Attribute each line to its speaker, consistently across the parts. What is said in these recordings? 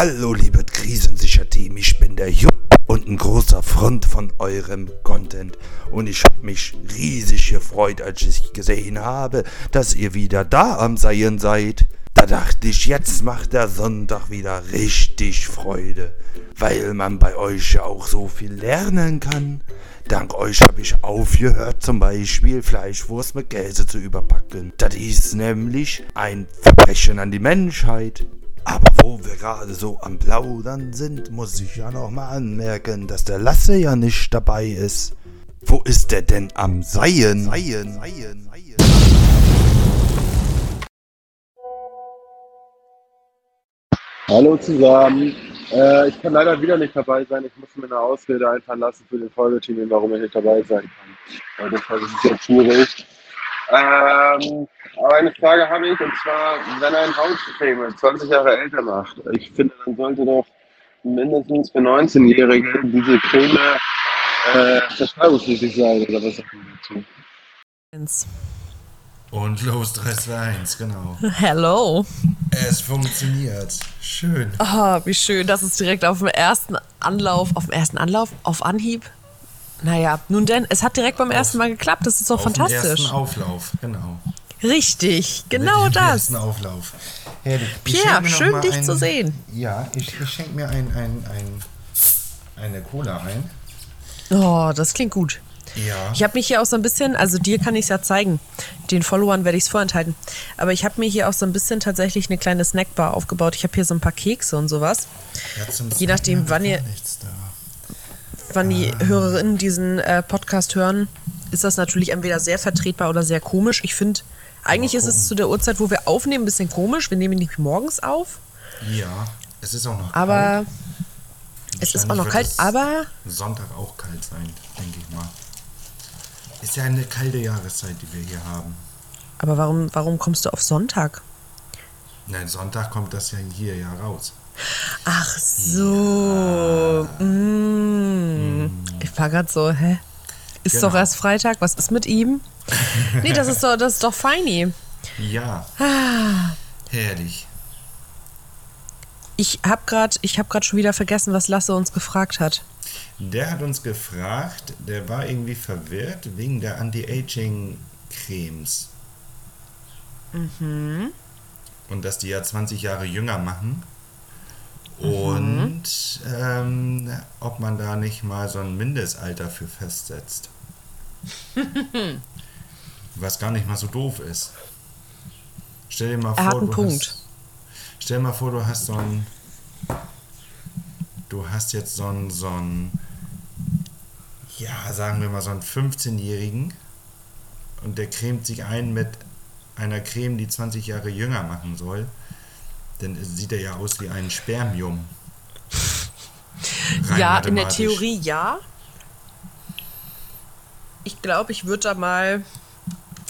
Speaker 1: Hallo, liebe Krisensicher-Team, ich bin der Jupp und ein großer Freund von eurem Content. Und ich habe mich riesig gefreut, als ich gesehen habe, dass ihr wieder da am Seien seid. Da dachte ich, jetzt macht der Sonntag wieder richtig Freude, weil man bei euch ja auch so viel lernen kann. Dank euch habe ich aufgehört, zum Beispiel Fleischwurst mit Käse zu überpacken. Das ist nämlich ein Verbrechen an die Menschheit. Aber wo wir gerade so am Plaudern sind, muss ich ja noch mal anmerken, dass der Lasse ja nicht dabei ist. Wo ist der denn am Seien? Seien, Seien, Seien.
Speaker 2: Hallo zusammen. Äh, ich kann leider wieder nicht dabei sein. Ich muss mir eine Ausrede einfallen lassen für den Folgeteam, warum ich nicht dabei sein kann. Weil das ist jetzt schwierig. Ähm, aber eine Frage habe ich, und zwar, wenn ein Hautcreme 20 Jahre älter macht, ich finde, dann sollte doch mindestens für 19-Jährige diese Creme äh, verschreibungspflichtig sein, oder was sagt ihr dazu?
Speaker 3: Eins.
Speaker 4: Und los 321, genau.
Speaker 3: Hello.
Speaker 4: Es funktioniert. Schön.
Speaker 3: Ah, wie schön, dass es direkt auf dem ersten Anlauf, auf dem ersten Anlauf, auf Anhieb. Naja, nun denn, es hat direkt beim ersten Mal geklappt. Das ist doch
Speaker 4: Auf dem
Speaker 3: fantastisch.
Speaker 4: ersten Auflauf, genau.
Speaker 3: Richtig, genau das.
Speaker 4: Auflauf. Herrlich.
Speaker 3: Pierre, schön, dich
Speaker 4: ein-
Speaker 3: zu sehen.
Speaker 4: Ja, ich, ich schenke mir ein, ein, ein, eine Cola ein.
Speaker 3: Oh, das klingt gut.
Speaker 4: Ja.
Speaker 3: Ich habe mich hier auch so ein bisschen, also dir kann ich es ja zeigen, den Followern werde ich es vorenthalten, aber ich habe mir hier auch so ein bisschen tatsächlich eine kleine Snackbar aufgebaut. Ich habe hier so ein paar Kekse und sowas.
Speaker 4: Ja,
Speaker 3: Je nachdem, wann ihr-. Wann die Hörerinnen diesen äh, Podcast hören, ist das natürlich entweder sehr vertretbar oder sehr komisch. Ich finde, eigentlich ist es zu der Uhrzeit, wo wir aufnehmen, ein bisschen komisch. Wir nehmen nicht morgens auf,
Speaker 4: Ja, es ist auch noch
Speaker 3: aber
Speaker 4: kalt.
Speaker 3: es ist auch noch kalt. Aber
Speaker 4: Sonntag auch kalt sein, denke ich mal. Ist ja eine kalte Jahreszeit, die wir hier haben.
Speaker 3: Aber warum, warum kommst du auf Sonntag?
Speaker 4: Nein, Sonntag kommt das ja hier ja raus.
Speaker 3: Ach so. Mm. Ich war gerade so, hä? Ist
Speaker 4: Genau.
Speaker 3: doch erst Freitag, was ist mit ihm? nee, das ist doch, das ist doch feini.
Speaker 4: Ja.
Speaker 3: Ah.
Speaker 4: Herrlich.
Speaker 3: Ich habe gerade hab grad schon wieder vergessen, was Lasse uns gefragt hat.
Speaker 4: Der hat uns gefragt, der war irgendwie verwirrt wegen der Anti-Aging-Cremes.
Speaker 3: Mhm.
Speaker 4: Und dass die ja 20 Jahre jünger machen. Und ähm, ob man da nicht mal so ein Mindestalter für festsetzt. Was gar nicht mal so doof ist. Stell dir mal vor,
Speaker 3: Er einen
Speaker 4: du
Speaker 3: Punkt.
Speaker 4: Hast, stell dir mal vor, du hast so ein. Du hast jetzt so ein, so. Ja, sagen wir mal so einen 15-Jährigen. Und der cremt sich ein mit einer Creme, die 20 Jahre jünger machen soll. Dann sieht er ja aus wie ein Spermium. Rein
Speaker 3: ja, in der. Theorie ja. Ich glaube, ich würde da mal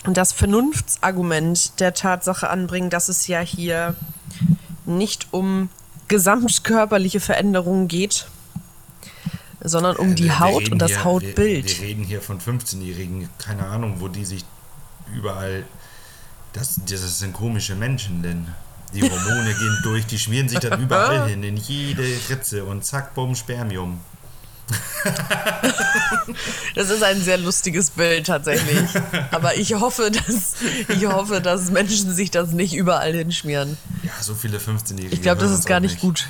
Speaker 3: das Vernunftsargument der Tatsache anbringen, dass es ja hier nicht um gesamtkörperliche Veränderungen geht, sondern um die
Speaker 4: Wir-
Speaker 3: Haut und das
Speaker 4: hier,
Speaker 3: Hautbild.
Speaker 4: Wir, wir reden hier von 15-Jährigen, keine Ahnung, wo die sich überall. Das, das sind komische Menschen, denn die Hormone gehen durch, die schmieren sich dann überall hin, in jede Ritze und zack, bumm, Spermium.
Speaker 3: Das ist ein sehr lustiges Bild tatsächlich. Aber ich hoffe, dass, ich hoffe, dass Menschen sich das nicht überall hinschmieren.
Speaker 4: Ja, so viele 15-Jährige.
Speaker 3: Ich glaube, das ist gar nicht gut.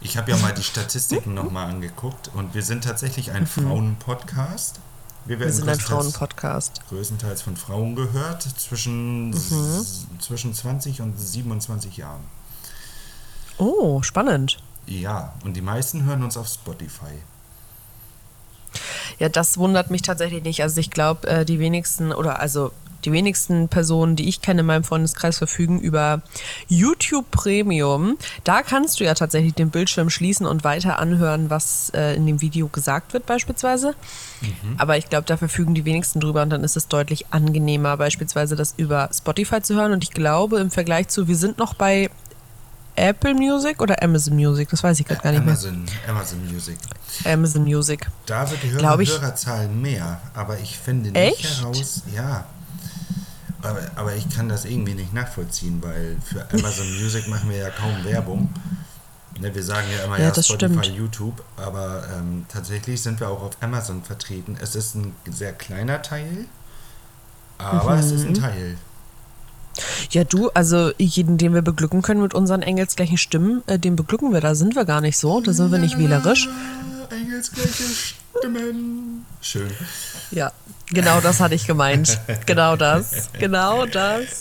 Speaker 4: Ich habe ja mal die Statistiken nochmal angeguckt und wir sind tatsächlich ein Frauenpodcast. Wir
Speaker 3: Wir
Speaker 4: werden
Speaker 3: sind ein
Speaker 4: größtenteils-
Speaker 3: Frauenpodcast.
Speaker 4: größtenteils von Frauen gehört, zwischen, s- zwischen 20 und 27 Jahren.
Speaker 3: Oh, spannend.
Speaker 4: Ja, und die meisten hören uns auf Spotify.
Speaker 3: Ja, das wundert mich tatsächlich nicht. Also ich glaube, äh, die wenigsten oder also die wenigsten Personen, die ich kenne in meinem Freundeskreis, verfügen über YouTube Premium. Da kannst du ja tatsächlich den Bildschirm schließen und weiter anhören, was äh, in dem Video gesagt wird beispielsweise. Aber ich glaube, da verfügen die wenigsten drüber und dann ist es deutlich angenehmer, beispielsweise das über Spotify zu hören. Und ich glaube, im Vergleich zu, wir sind noch bei Apple Music oder Amazon Music, das weiß ich gerade gar nicht mehr.
Speaker 4: Amazon, Amazon Music.
Speaker 3: Amazon Music.
Speaker 4: Da wird die Hörer,
Speaker 3: ich-
Speaker 4: Hörerzahl mehr, aber ich finde nicht
Speaker 3: Echt?
Speaker 4: heraus, ja. Aber, aber ich kann das irgendwie nicht nachvollziehen, weil für Amazon Music machen wir ja kaum Werbung. Ne, wir sagen ja immer
Speaker 3: Ja,
Speaker 4: ja,
Speaker 3: das
Speaker 4: Spotify,
Speaker 3: stimmt.
Speaker 4: YouTube, aber ähm, tatsächlich sind wir auch auf Amazon vertreten. Es ist ein sehr kleiner Teil, aber es
Speaker 3: Mhm.
Speaker 4: ist ein Teil.
Speaker 3: Ja, du, also jeden, den wir beglücken können mit unseren engelsgleichen Stimmen, äh, den beglücken wir. Da sind wir gar nicht so. Da sind wir nicht wählerisch.
Speaker 4: Engelsgleiche Stimmen. Schön.
Speaker 3: Ja, genau das hatte ich gemeint. Genau das. Genau das.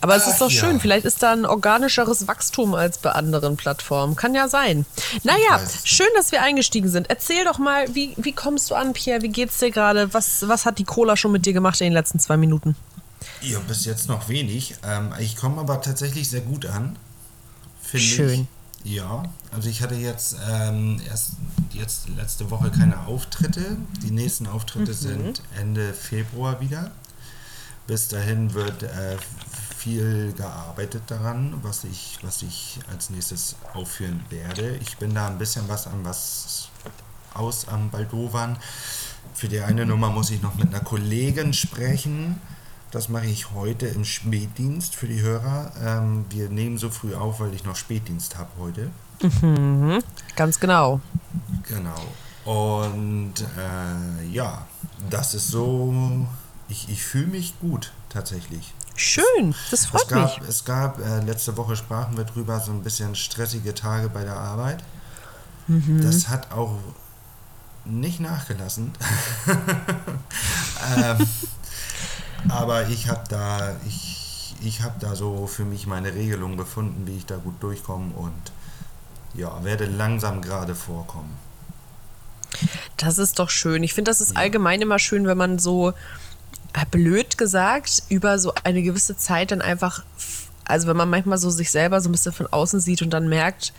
Speaker 3: Aber es ist doch
Speaker 4: Ach, ja.
Speaker 3: schön. Vielleicht ist da ein organischeres Wachstum als bei anderen Plattformen. Kann ja sein. Naja, schön, dass wir eingestiegen sind. Erzähl doch mal, wie, wie kommst du an, Pierre? Wie geht's dir gerade? Was, was hat die Cola schon mit dir gemacht in den letzten zwei Minuten?
Speaker 4: Ja, bis jetzt noch wenig. Ähm, ich komme aber tatsächlich sehr gut an. Finde
Speaker 3: Schön.
Speaker 4: Ich. Ja, also ich hatte jetzt ähm, erst jetzt letzte Woche keine Auftritte. Die nächsten Auftritte sind Ende Februar wieder. Bis dahin wird äh, viel gearbeitet daran, was ich, was ich als nächstes aufführen werde. Ich bin da ein bisschen was an was aus am Baldovan. Für die eine Nummer muss ich noch mit einer Kollegin sprechen. Das mache ich heute im Spätdienst für die Hörer. Ähm, wir nehmen so früh auf, weil ich noch Spätdienst habe heute.
Speaker 3: Ganz genau.
Speaker 4: Genau. Und äh, ja, das ist so. Ich, ich fühle mich gut tatsächlich.
Speaker 3: Schön, das
Speaker 4: Es
Speaker 3: freut
Speaker 4: gab,
Speaker 3: mich.
Speaker 4: es gab äh, letzte Woche sprachen wir drüber, so ein bisschen stressige Tage bei der Arbeit.
Speaker 3: Mhm.
Speaker 4: Das hat auch nicht nachgelassen. ähm, aber ich habe da, ich, ich habe da so für mich meine Regelung gefunden, wie ich da gut durchkomme und ja, werde langsam gerade vorkommen.
Speaker 3: Das ist doch schön. Ich finde, das ist allgemein immer schön, wenn man so äh, blöd gesagt über so eine gewisse Zeit dann einfach, also wenn man manchmal so sich selber so ein bisschen von außen sieht und dann merkt,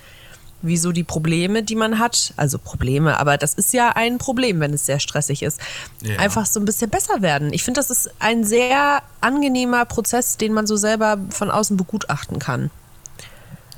Speaker 3: wie so die Probleme, die man hat, also Probleme, aber das ist ja ein Problem, wenn es sehr stressig ist,
Speaker 4: Ja.
Speaker 3: einfach so ein bisschen besser werden. Ich finde, das ist ein sehr angenehmer Prozess, den man so selber von außen begutachten kann.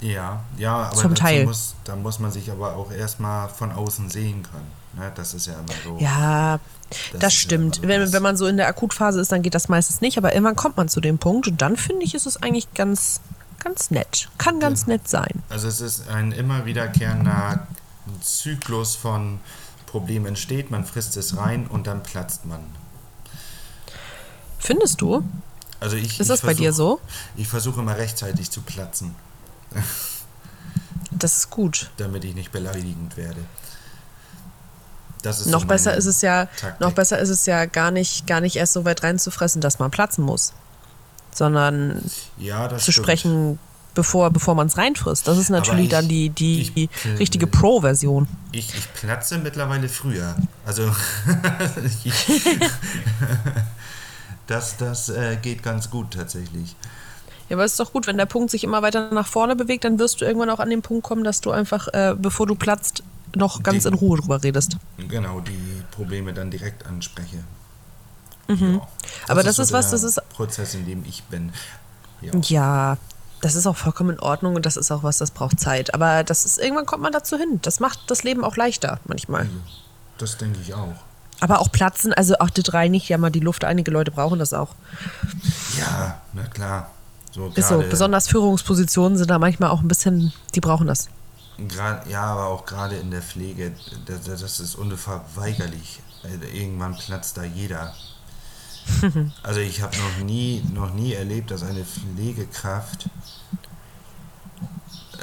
Speaker 4: Ja, ja, aber
Speaker 3: Zum Teil.
Speaker 4: Muss, da muss man sich aber auch erstmal von außen sehen können. Ne? Das ist ja immer so.
Speaker 3: Ja,
Speaker 4: Das
Speaker 3: das,
Speaker 4: ja
Speaker 3: stimmt.
Speaker 4: immer so
Speaker 3: wenn, wenn man so in der Akutphase ist, dann geht das meistens nicht, aber irgendwann kommt man zu dem Punkt und dann finde ich, ist es eigentlich ganz, ganz nett. Kann ganz nett sein.
Speaker 4: Also es ist ein immer wiederkehrender Zyklus von Problem entsteht, man frisst es rein und dann platzt man.
Speaker 3: Findest du?
Speaker 4: Also ich,
Speaker 3: Ist
Speaker 4: ich
Speaker 3: das bei dir
Speaker 4: versuch-
Speaker 3: so?
Speaker 4: Ich versuche immer rechtzeitig zu platzen,
Speaker 3: Das ist gut.
Speaker 4: damit ich nicht beleidigend werde. Das ist so
Speaker 3: Noch besser ist es ja,
Speaker 4: Taktik.
Speaker 3: noch besser ist es ja gar nicht, gar nicht erst so weit reinzufressen, dass man platzen muss, sondern
Speaker 4: ja,
Speaker 3: zu
Speaker 4: stimmt.
Speaker 3: sprechen, bevor, bevor man es reinfrisst. Das ist natürlich
Speaker 4: ich-
Speaker 3: dann die, die
Speaker 4: ich-
Speaker 3: richtige Pro-Version.
Speaker 4: Ich, ich platze mittlerweile früher. Also das, das äh, geht ganz gut tatsächlich.
Speaker 3: Ja, aber es ist doch gut, wenn der Punkt sich immer weiter nach vorne bewegt, dann wirst du irgendwann auch an den Punkt kommen, dass du einfach, äh, bevor du platzt, noch ganz
Speaker 4: Die-
Speaker 3: in Ruhe drüber redest.
Speaker 4: Genau, die Probleme dann direkt anspreche. Ja.
Speaker 3: Aber das ist
Speaker 4: so
Speaker 3: was, das ist-
Speaker 4: Prozess, in dem ich bin. Ja.
Speaker 3: Ja, das ist auch vollkommen in Ordnung und das ist auch was, das braucht Zeit. Aber das ist, irgendwann kommt man dazu hin. Das macht das Leben auch leichter manchmal.
Speaker 4: Das denke ich auch.
Speaker 3: Aber auch platzen, also auch die drei nicht, ja mal die Luft, einige Leute brauchen das auch.
Speaker 4: Ja, na klar. So
Speaker 3: Ist so, besonders Führungspositionen sind da manchmal auch ein bisschen, die brauchen das.
Speaker 4: Gra- Ja, aber auch gerade in der Pflege, das, das ist unverweigerlich. Also Irgendwann platzt da jeder. Also ich habe noch nie, noch nie erlebt, dass eine Pflegekraft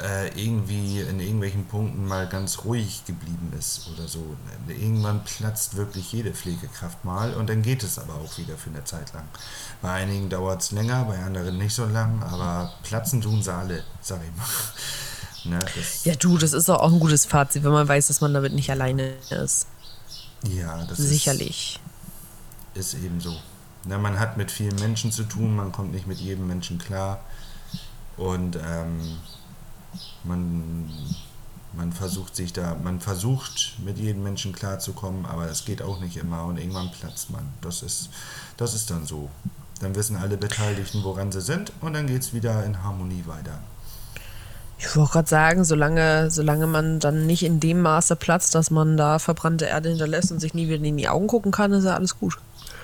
Speaker 4: äh, irgendwie in irgendwelchen Punkten mal ganz ruhig geblieben ist oder so. Irgendwann platzt wirklich jede Pflegekraft mal und dann geht es aber auch wieder für eine Zeit lang. Bei einigen dauert es länger, bei anderen nicht so lang, aber platzen tun sie alle, sag ich mal. Ne,
Speaker 3: Ja, du, das ist auch ein gutes Fazit, wenn man weiß, dass man damit nicht alleine ist.
Speaker 4: Ja, das
Speaker 3: Sicherlich.
Speaker 4: Ist, ist eben so. Na, man hat mit vielen Menschen zu tun, man kommt nicht mit jedem Menschen klar. Und ähm, man, man versucht sich da, man versucht mit jedem Menschen klarzukommen, aber es geht auch nicht immer und irgendwann platzt man. Das ist, das ist dann so. Dann wissen alle Beteiligten, woran sie sind und dann geht es wieder in Harmonie weiter.
Speaker 3: Ich wollte gerade sagen, solange, solange man dann nicht in dem Maße platzt, dass man da verbrannte Erde hinterlässt und sich nie wieder in die Augen gucken kann, ist ja alles gut.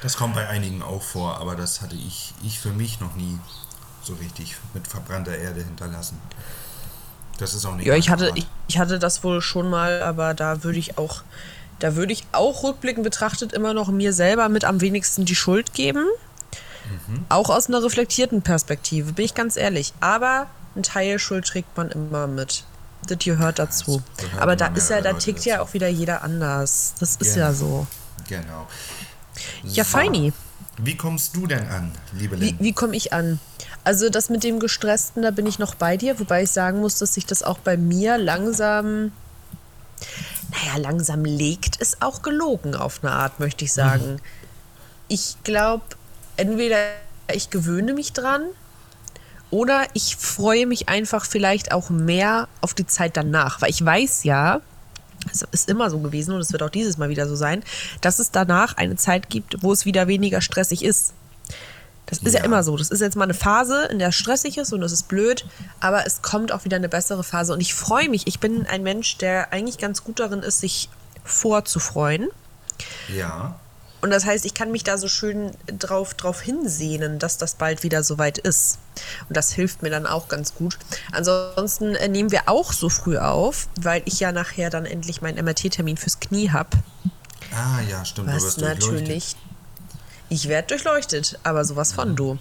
Speaker 4: Das kommt bei einigen auch vor, aber das hatte ich, ich für mich noch nie so richtig mit verbrannter Erde hinterlassen. Das ist auch nicht
Speaker 3: Ja, ich hatte, ich, ich hatte das wohl schon mal, aber da würde ich auch, da würde ich auch rückblickend betrachtet immer noch mir selber mit am wenigsten die Schuld geben.
Speaker 4: Mhm.
Speaker 3: Auch aus einer reflektierten Perspektive, bin ich ganz ehrlich. Aber ein Teil Schuld trägt man immer mit. Das gehört dazu.
Speaker 4: das gehört
Speaker 3: Aber da ist ja, da tickt ja
Speaker 4: dazu.
Speaker 3: auch wieder jeder anders. Das ist
Speaker 4: Ja.
Speaker 3: ja so.
Speaker 4: Genau.
Speaker 3: Ja,
Speaker 4: So.
Speaker 3: feini.
Speaker 4: Wie kommst du denn an, liebe
Speaker 3: Wie,
Speaker 4: Lynn?
Speaker 3: wie komme ich an? Also das mit dem Gestressten, da bin ich noch bei dir, wobei ich sagen muss, dass sich das auch bei mir langsam, naja, langsam legt, ist auch gelogen auf eine Art, möchte ich sagen. Ich glaube, entweder ich gewöhne mich dran oder ich freue mich einfach vielleicht auch mehr auf die Zeit danach, weil ich weiß ja, es ist immer so gewesen und es wird auch dieses Mal wieder so sein, dass es danach eine Zeit gibt, wo es wieder weniger stressig ist. Das ist ja.
Speaker 4: Ja.
Speaker 3: immer so. Das ist jetzt mal eine Phase, in der es stressig ist und das ist blöd, aber es kommt auch wieder eine bessere Phase und ich freue mich. Ich bin ein Mensch, der eigentlich ganz gut darin ist, sich vorzufreuen.
Speaker 4: Ja.
Speaker 3: Und das heißt, ich kann mich da so schön drauf, drauf hinsehnen, dass das bald wieder soweit ist. Und das hilft mir dann auch ganz gut. Ansonsten äh, nehmen wir auch so früh auf, weil ich ja nachher dann endlich meinen MRT-Termin fürs Knie habe.
Speaker 4: Ah, ja, stimmt. du
Speaker 3: Was
Speaker 4: wirst durchleuchtet.
Speaker 3: natürlich. Ich werde durchleuchtet, aber sowas von du.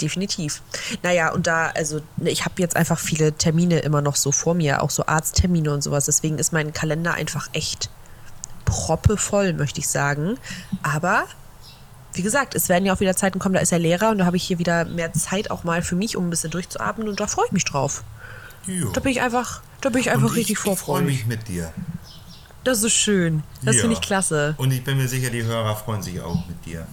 Speaker 3: Definitiv. Naja, und da, also, ne, ich habe jetzt einfach viele Termine immer noch so vor mir, auch so Arzttermine und sowas. Deswegen ist mein Kalender einfach echt proppevoll, möchte ich sagen. Aber wie gesagt, es werden ja auch wieder Zeiten kommen, da ist er Lehrer und da habe ich hier wieder mehr Zeit auch mal für mich, um ein bisschen durchzuatmen und da freue ich mich drauf.
Speaker 4: Jo.
Speaker 3: Da bin ich einfach, da bin ich
Speaker 4: Und
Speaker 3: einfach
Speaker 4: ich,
Speaker 3: richtig
Speaker 4: ich freue
Speaker 3: vorfreudig.
Speaker 4: mich mit dir.
Speaker 3: Das ist schön. Das
Speaker 4: Ja.
Speaker 3: finde ich klasse.
Speaker 4: Und ich bin mir sicher, die Hörer freuen sich auch mit dir.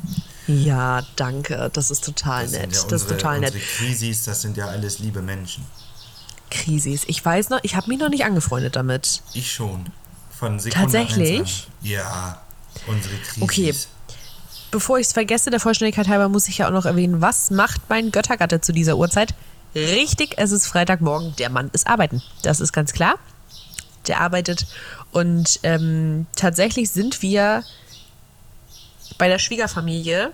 Speaker 3: Ja, danke. Das ist total
Speaker 4: Das
Speaker 3: nett.
Speaker 4: ja
Speaker 3: das
Speaker 4: unsere,
Speaker 3: ist total nett.
Speaker 4: Krisis, das sind ja alles liebe Menschen.
Speaker 3: Krisis. Ich weiß noch, ich habe mich noch nicht angefreundet damit.
Speaker 4: Ich schon. Von Sekunde
Speaker 3: Tatsächlich?
Speaker 4: Ja, unsere Krisis.
Speaker 3: Okay. Bevor ich es vergesse, der Vollständigkeit halber muss ich ja auch noch erwähnen, was macht mein Göttergatte zu dieser Uhrzeit? Richtig, es ist Freitagmorgen, der Mann ist arbeiten. Das ist ganz klar. Der arbeitet und ähm, tatsächlich sind wir bei der Schwiegerfamilie,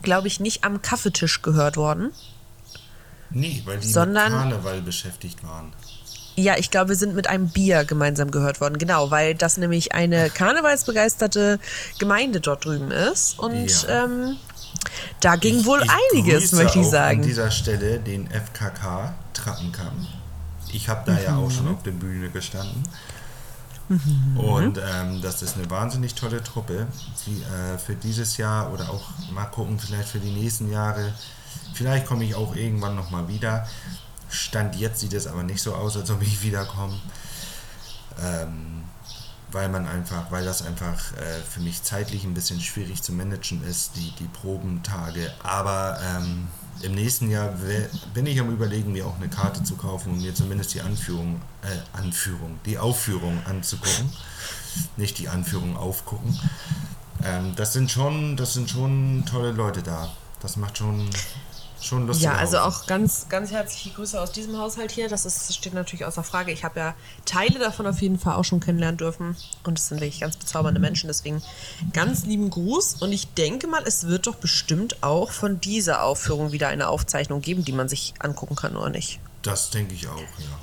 Speaker 3: glaube ich, nicht am Kaffeetisch gehört worden.
Speaker 4: Nee, weil die
Speaker 3: Sondern-
Speaker 4: mit Karneval beschäftigt waren.
Speaker 3: Ja, ich glaube, wir sind mit einem Bier gemeinsam gehört worden. Genau, weil das nämlich eine karnevalsbegeisterte Gemeinde dort drüben ist. Und
Speaker 4: Ja.
Speaker 3: ähm, da ging wohl
Speaker 4: ich
Speaker 3: einiges, möchte ich sagen.
Speaker 4: An dieser Stelle den FKK Trappenkamm. Ich habe da ja auch
Speaker 3: Mhm.
Speaker 4: schon auf der Bühne gestanden. Und ähm, das ist eine wahnsinnig tolle Truppe, die äh, für dieses Jahr oder auch mal gucken, vielleicht für die nächsten Jahre. Vielleicht komme ich auch irgendwann nochmal wieder. Stand jetzt sieht es aber nicht so aus, als ob ich wiederkomme. Ähm, weil man einfach, weil das einfach äh, für mich zeitlich ein bisschen schwierig zu managen ist, die, die Probentage. Aber ähm, im nächsten Jahr bin ich am überlegen, mir auch eine Karte zu kaufen und mir zumindest die Anführung, äh, Anführung, die Aufführung anzugucken. Nicht die Anführung aufgucken. Ähm, das sind schon, das sind schon tolle Leute da. Das macht schon, schon Lust.
Speaker 3: Ja, also auch ganz, ganz herzliche Grüße aus diesem Haushalt hier. Das, ist, das steht natürlich außer Frage. Ich habe ja Teile davon auf jeden Fall auch schon kennenlernen dürfen. Und es sind wirklich ganz bezaubernde Menschen. Deswegen ganz lieben Gruß. Und ich denke mal, es wird doch bestimmt auch von dieser Aufführung wieder eine Aufzeichnung geben, die man sich angucken kann, oder nicht?
Speaker 4: Das denke ich auch, ja.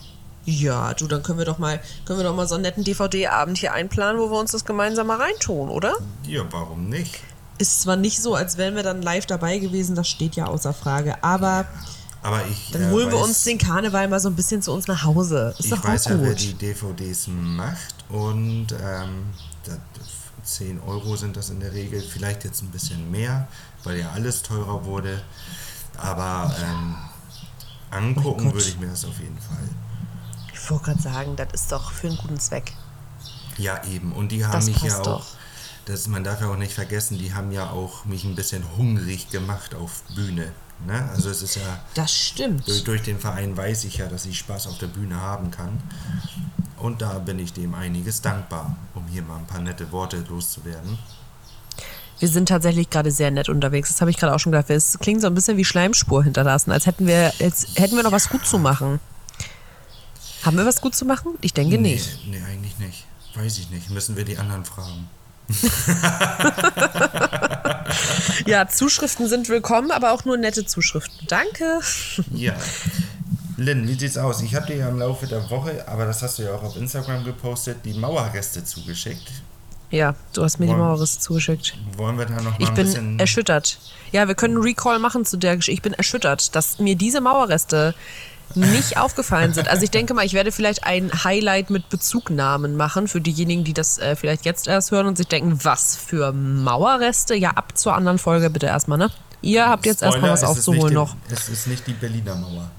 Speaker 3: Ja, du, dann können wir doch mal, können wir doch mal so einen netten DVD-Abend hier einplanen, wo wir uns das gemeinsam mal reintun, oder?
Speaker 4: Ja, warum nicht?
Speaker 3: Ist zwar nicht so, als wären wir dann live dabei gewesen, das steht ja außer Frage, aber
Speaker 4: Aber ich.
Speaker 3: dann
Speaker 4: äh,
Speaker 3: holen wir
Speaker 4: weiß-
Speaker 3: uns den Karneval mal so ein bisschen zu uns nach Hause. Ist
Speaker 4: Ich
Speaker 3: doch
Speaker 4: weiß
Speaker 3: auch
Speaker 4: ja, wer die DVDs macht und ähm, da- 10 Euro sind das in der Regel, vielleicht jetzt ein bisschen mehr, weil ja alles teurer wurde. Aber ähm, angucken
Speaker 3: Gott.
Speaker 4: würde ich mir das auf jeden Fall.
Speaker 3: Ich wollte gerade sagen, das ist doch für einen guten Zweck.
Speaker 4: Ja, eben. Und die haben
Speaker 3: Das
Speaker 4: mich ja auch,
Speaker 3: doch.
Speaker 4: Das, man darf ja auch nicht vergessen, die haben ja auch mich ein bisschen hungrig gemacht auf Bühne. Ne? Also es ist ja,
Speaker 3: Das stimmt.
Speaker 4: durch, durch den Verein weiß ich ja, dass ich Spaß auf der Bühne haben kann. Und da bin ich dem einiges dankbar, um hier mal ein paar nette Worte loszuwerden.
Speaker 3: Wir sind tatsächlich gerade sehr nett unterwegs. Das habe ich gerade auch schon gedacht. Es klingt so ein bisschen wie Schleimspur hinterlassen, als hätten wir, als hätten wir noch was gut zu machen. Haben wir was gut zu machen? Ich denke nicht.
Speaker 4: Nee, nee, eigentlich nicht. Weiß ich nicht. Müssen wir die anderen fragen.
Speaker 3: Ja, Zuschriften sind willkommen, aber auch nur nette Zuschriften. Danke.
Speaker 4: Ja. Lynn, wie sieht's aus? Ich habe dir ja im Laufe der Woche, aber das hast du ja auch auf Instagram gepostet, die Mauerreste zugeschickt.
Speaker 3: Ja, du hast mir die
Speaker 4: Wollen-
Speaker 3: Mauerrisse zugeschickt.
Speaker 4: Wollen wir da noch mal
Speaker 3: Ich bin erschüttert. Ja, wir können einen Recall machen zu der Geschichte. Ich bin erschüttert, dass mir diese Mauerreste nicht aufgefallen sind. Also ich denke mal, ich werde vielleicht ein Highlight mit Bezugnahmen machen für diejenigen, die das äh, vielleicht jetzt erst hören und sich denken, was für Mauerreste? Ja, ab zur anderen Folge bitte erstmal, ne? Ihr habt jetzt erstmal
Speaker 4: Spoiler,
Speaker 3: was
Speaker 4: es ist
Speaker 3: aufzuholen noch.
Speaker 4: Es ist nicht die Berliner Mauer,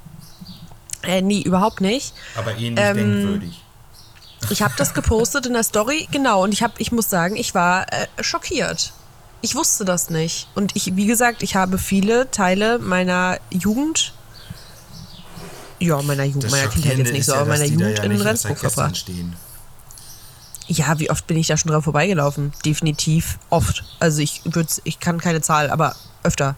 Speaker 3: Äh, nee, überhaupt nicht.
Speaker 4: aber ähnlich
Speaker 3: Ähm,
Speaker 4: denkwürdig.
Speaker 3: Ich habe das gepostet in der Story, genau. Und ich habe, ich muss sagen, ich war äh, schockiert. Ich wusste das nicht. Und ich, wie gesagt, ich habe viele Teile meiner Jugend, ja, meiner Jugend, meiner Kindheit jetzt nicht so,
Speaker 4: ja,
Speaker 3: aber meiner Jugend
Speaker 4: ja
Speaker 3: in Rendsburg verbracht.
Speaker 4: stehen.
Speaker 3: Ja, wie oft bin ich da schon dran vorbeigelaufen? Definitiv oft. Also ich würde, ich kann keine Zahl, aber öfter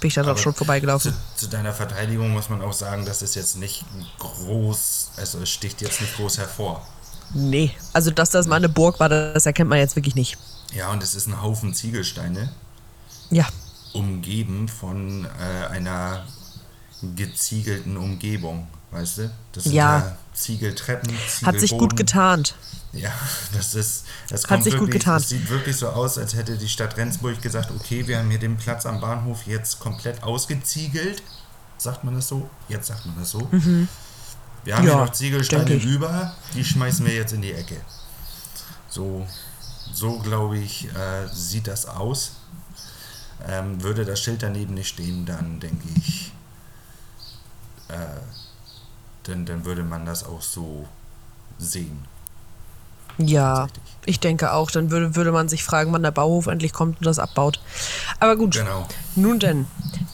Speaker 3: bin ich da doch schon vorbeigelaufen.
Speaker 4: Zu, zu deiner Verteidigung muss man auch sagen, das ist jetzt nicht groß, also es sticht jetzt nicht groß hervor.
Speaker 3: Nee, also dass das mal eine Burg war, das erkennt man jetzt wirklich nicht.
Speaker 4: Ja, und es ist ein Haufen Ziegelsteine,
Speaker 3: Ja,
Speaker 4: umgeben von äh, einer geziegelten Umgebung, weißt du? Das sind
Speaker 3: Ja.
Speaker 4: ja Ziegeltreppen,
Speaker 3: hat sich gut
Speaker 4: Ziegelboden.
Speaker 3: getarnt.
Speaker 4: Ja, das ist. Das
Speaker 3: Hat sich gut
Speaker 4: wirklich,
Speaker 3: getan.
Speaker 4: Das sieht wirklich so aus, als hätte die Stadt Rendsburg gesagt: Okay, wir haben hier den Platz am Bahnhof jetzt komplett ausgeziegelt. Sagt man das so? Jetzt sagt man das so. Wir haben
Speaker 3: Mhm. Ja,
Speaker 4: hier noch Ziegelsteine über, die schmeißen wir jetzt in die Ecke. So, so glaube ich, äh, sieht das aus. Ähm, würde das Schild daneben nicht stehen, dann denke ich, äh, dann, dann würde man das auch so sehen.
Speaker 3: Ja, ich denke auch. Dann würde, würde man sich fragen, wann der Bauhof endlich kommt und das abbaut. Aber gut,
Speaker 4: Genau.
Speaker 3: nun denn.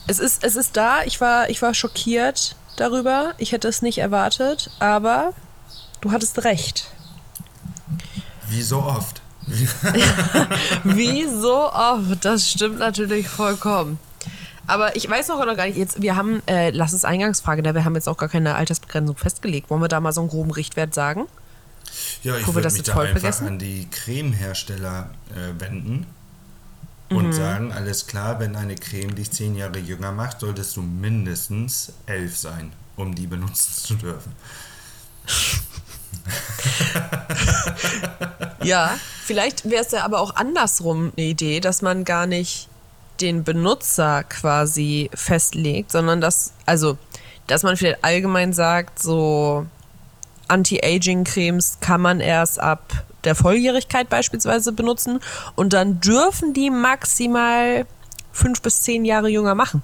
Speaker 3: Es ist, es ist da. Ich war, ich war schockiert darüber. Ich hätte es nicht erwartet, aber du hattest recht.
Speaker 4: Wie so oft.
Speaker 3: Wie so oft. Das stimmt natürlich vollkommen. Aber ich weiß auch noch gar nicht, jetzt, wir haben, äh, lass es Eingangsfrage, da wir haben jetzt auch gar keine Altersbegrenzung festgelegt. Wollen wir da mal so einen groben Richtwert sagen?
Speaker 4: Ja, ich würde
Speaker 3: das
Speaker 4: mich da einfach
Speaker 3: vergessen?
Speaker 4: an die Cremehersteller äh, wenden und
Speaker 3: Mhm.
Speaker 4: sagen, alles klar, wenn eine Creme dich zehn Jahre jünger macht, solltest du mindestens elf sein, um die benutzen zu dürfen.
Speaker 3: Ja, vielleicht wäre es ja aber auch andersrum eine Idee, dass man gar nicht den Benutzer quasi festlegt, sondern dass, also, dass man vielleicht allgemein sagt, so Anti-Aging-Cremes kann man erst ab der Volljährigkeit beispielsweise benutzen und dann dürfen die maximal fünf bis zehn Jahre jünger machen.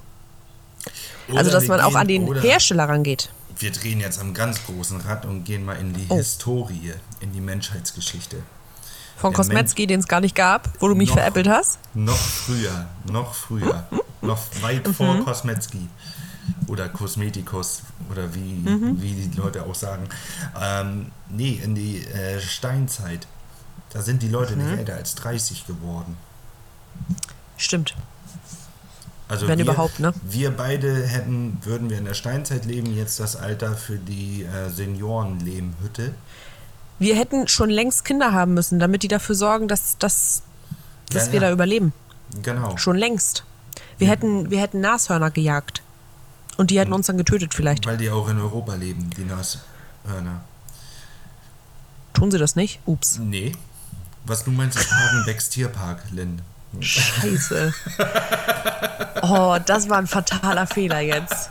Speaker 3: also,
Speaker 4: Oder
Speaker 3: dass
Speaker 4: wir
Speaker 3: man auch an den Hersteller rangeht.
Speaker 4: Wir drehen jetzt am ganz großen Rad und gehen mal in die
Speaker 3: Oh.
Speaker 4: Historie, in die Menschheitsgeschichte.
Speaker 3: Von
Speaker 4: Der
Speaker 3: Kosmetzky, den es gar nicht gab, wo du mich
Speaker 4: Noch.
Speaker 3: veräppelt hast.
Speaker 4: Noch früher, noch früher, noch weit
Speaker 3: Mhm.
Speaker 4: vor Kosmetzky oder Kosmetikos oder wie,
Speaker 3: Mhm.
Speaker 4: wie die Leute auch sagen. Ähm, nee, in die äh, Steinzeit. Da sind die Leute
Speaker 3: Mhm.
Speaker 4: nicht älter als 30 geworden.
Speaker 3: Stimmt.
Speaker 4: Also
Speaker 3: Wenn
Speaker 4: wir,
Speaker 3: überhaupt, ne?
Speaker 4: Wir beide hätten, würden wir in der Steinzeit leben, jetzt das Alter für die äh, Seniorenlehmhütte.
Speaker 3: Wir hätten schon längst Kinder haben müssen, damit die dafür sorgen, dass, dass, dass
Speaker 4: Ja,
Speaker 3: wir
Speaker 4: ja.
Speaker 3: da überleben.
Speaker 4: Genau.
Speaker 3: Schon längst. Wir, hätten, wir hätten Nashörner gejagt. Und die hätten uns dann getötet vielleicht.
Speaker 4: Weil die auch in Europa leben, die Nashörner.
Speaker 3: Tun sie das nicht? Ups.
Speaker 4: Nee. Was du meinst, ist Hagenbecks Tierpark, Lynn.
Speaker 3: Scheiße. Oh, das war ein fataler Fehler jetzt.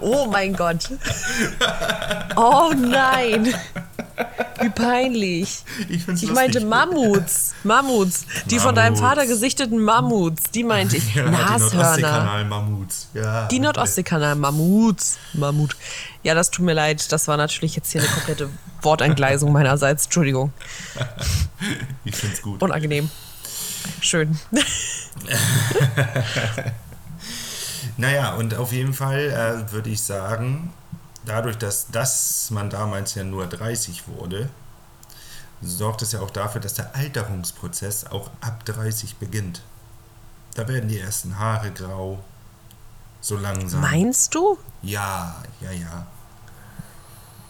Speaker 3: Oh mein Gott. Oh nein. Wie peinlich.
Speaker 4: Ich,
Speaker 3: Ich meinte. Mammuts. Mammuts. Die von deinem
Speaker 4: Mammuts.
Speaker 3: Vater gesichteten Mammuts. Die meinte ich.
Speaker 4: Ja, die
Speaker 3: Nashörner.
Speaker 4: Nordostseekanal-Mammuts. Ja.
Speaker 3: Die Nordostseekanal, Mammuts. Mammut. Ja, das tut mir leid. Das war natürlich jetzt hier eine komplette Wortentgleisung meinerseits. Entschuldigung.
Speaker 4: Ich find's gut.
Speaker 3: Unangenehm. Schön.
Speaker 4: Naja, und auf jeden Fall äh, würde ich sagen, dadurch, dass, dass man damals ja nur 30 wurde, sorgt es ja auch dafür, dass der Alterungsprozess auch ab 30 beginnt. Da werden die ersten Haare grau, so langsam.
Speaker 3: Meinst du?
Speaker 4: Ja, ja, ja.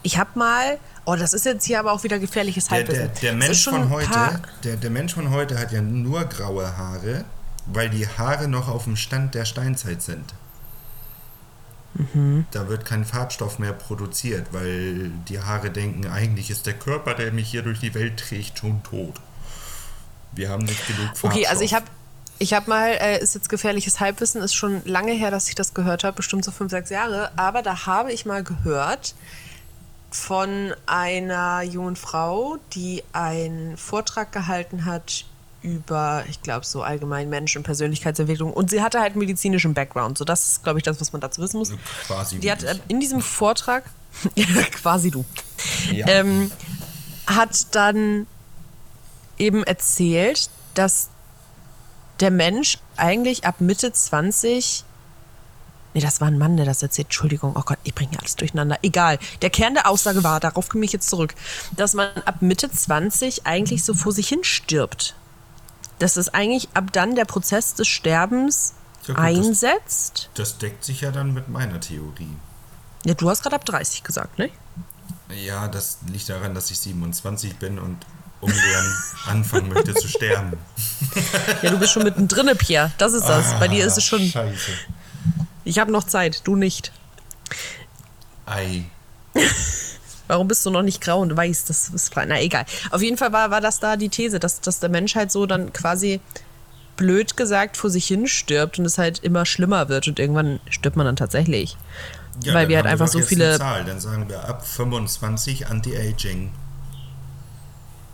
Speaker 3: Ich hab mal. Oh, das ist jetzt hier aber auch wieder gefährliches
Speaker 4: Der,
Speaker 3: Halbwissen.
Speaker 4: der, der,
Speaker 3: ist
Speaker 4: Mensch von heute, der, der Mensch von heute hat ja nur graue Haare, weil die Haare noch auf dem Stand der Steinzeit sind. Da wird kein Farbstoff mehr produziert, weil die Haare denken, eigentlich ist der Körper, der mich hier durch die Welt trägt, schon tot. Wir haben nicht genug Farbstoff.
Speaker 3: Okay, also ich habe ich hab mal, äh, ist jetzt gefährliches Halbwissen, ist schon lange her, dass ich das gehört habe, bestimmt so fünf, sechs Jahre, aber da habe ich mal gehört von einer jungen Frau, die einen Vortrag gehalten hat über, ich glaube, so allgemein Mensch- und Persönlichkeitsentwicklung. Und sie hatte halt einen medizinischen Background. So, das ist, glaube ich, das, was man dazu wissen muss.
Speaker 4: Quasi
Speaker 3: Die hat äh, in diesem Vortrag, quasi du,
Speaker 4: Ja.
Speaker 3: ähm, hat dann eben erzählt, dass der Mensch eigentlich ab Mitte 20 Nee, das war ein Mann, der das erzählt. Entschuldigung, oh Gott, ich bringe hier alles durcheinander. Egal. Der Kern der Aussage war, darauf komme ich jetzt zurück, dass man ab Mitte 20 eigentlich so vor sich hin stirbt. Dass es eigentlich ab dann der Prozess des Sterbens
Speaker 4: Ja, gut, das-
Speaker 3: einsetzt.
Speaker 4: Das deckt sich ja dann mit meiner Theorie.
Speaker 3: Ja, du hast gerade ab 30 gesagt, ne?
Speaker 4: Ja, das liegt daran, dass ich 27 bin und ungern anfangen möchte zu sterben.
Speaker 3: Ja, du bist schon mittendrin, Pierre. Das ist das. Bei dir ist es schon.
Speaker 4: Scheiße.
Speaker 3: Ich habe noch Zeit, du nicht.
Speaker 4: Ei.
Speaker 3: Warum bist du noch nicht grau und weiß? Das ist klar. Na egal. Auf jeden Fall war, war das da die These, dass, dass der Mensch halt so dann quasi blöd gesagt vor sich hin stirbt und es halt immer schlimmer wird und irgendwann stirbt man dann tatsächlich.
Speaker 4: Ja,
Speaker 3: Weil
Speaker 4: dann
Speaker 3: wir halt einfach
Speaker 4: doch
Speaker 3: so viele-
Speaker 4: Zahl. Dann sagen wir ab 25 Anti-Aging.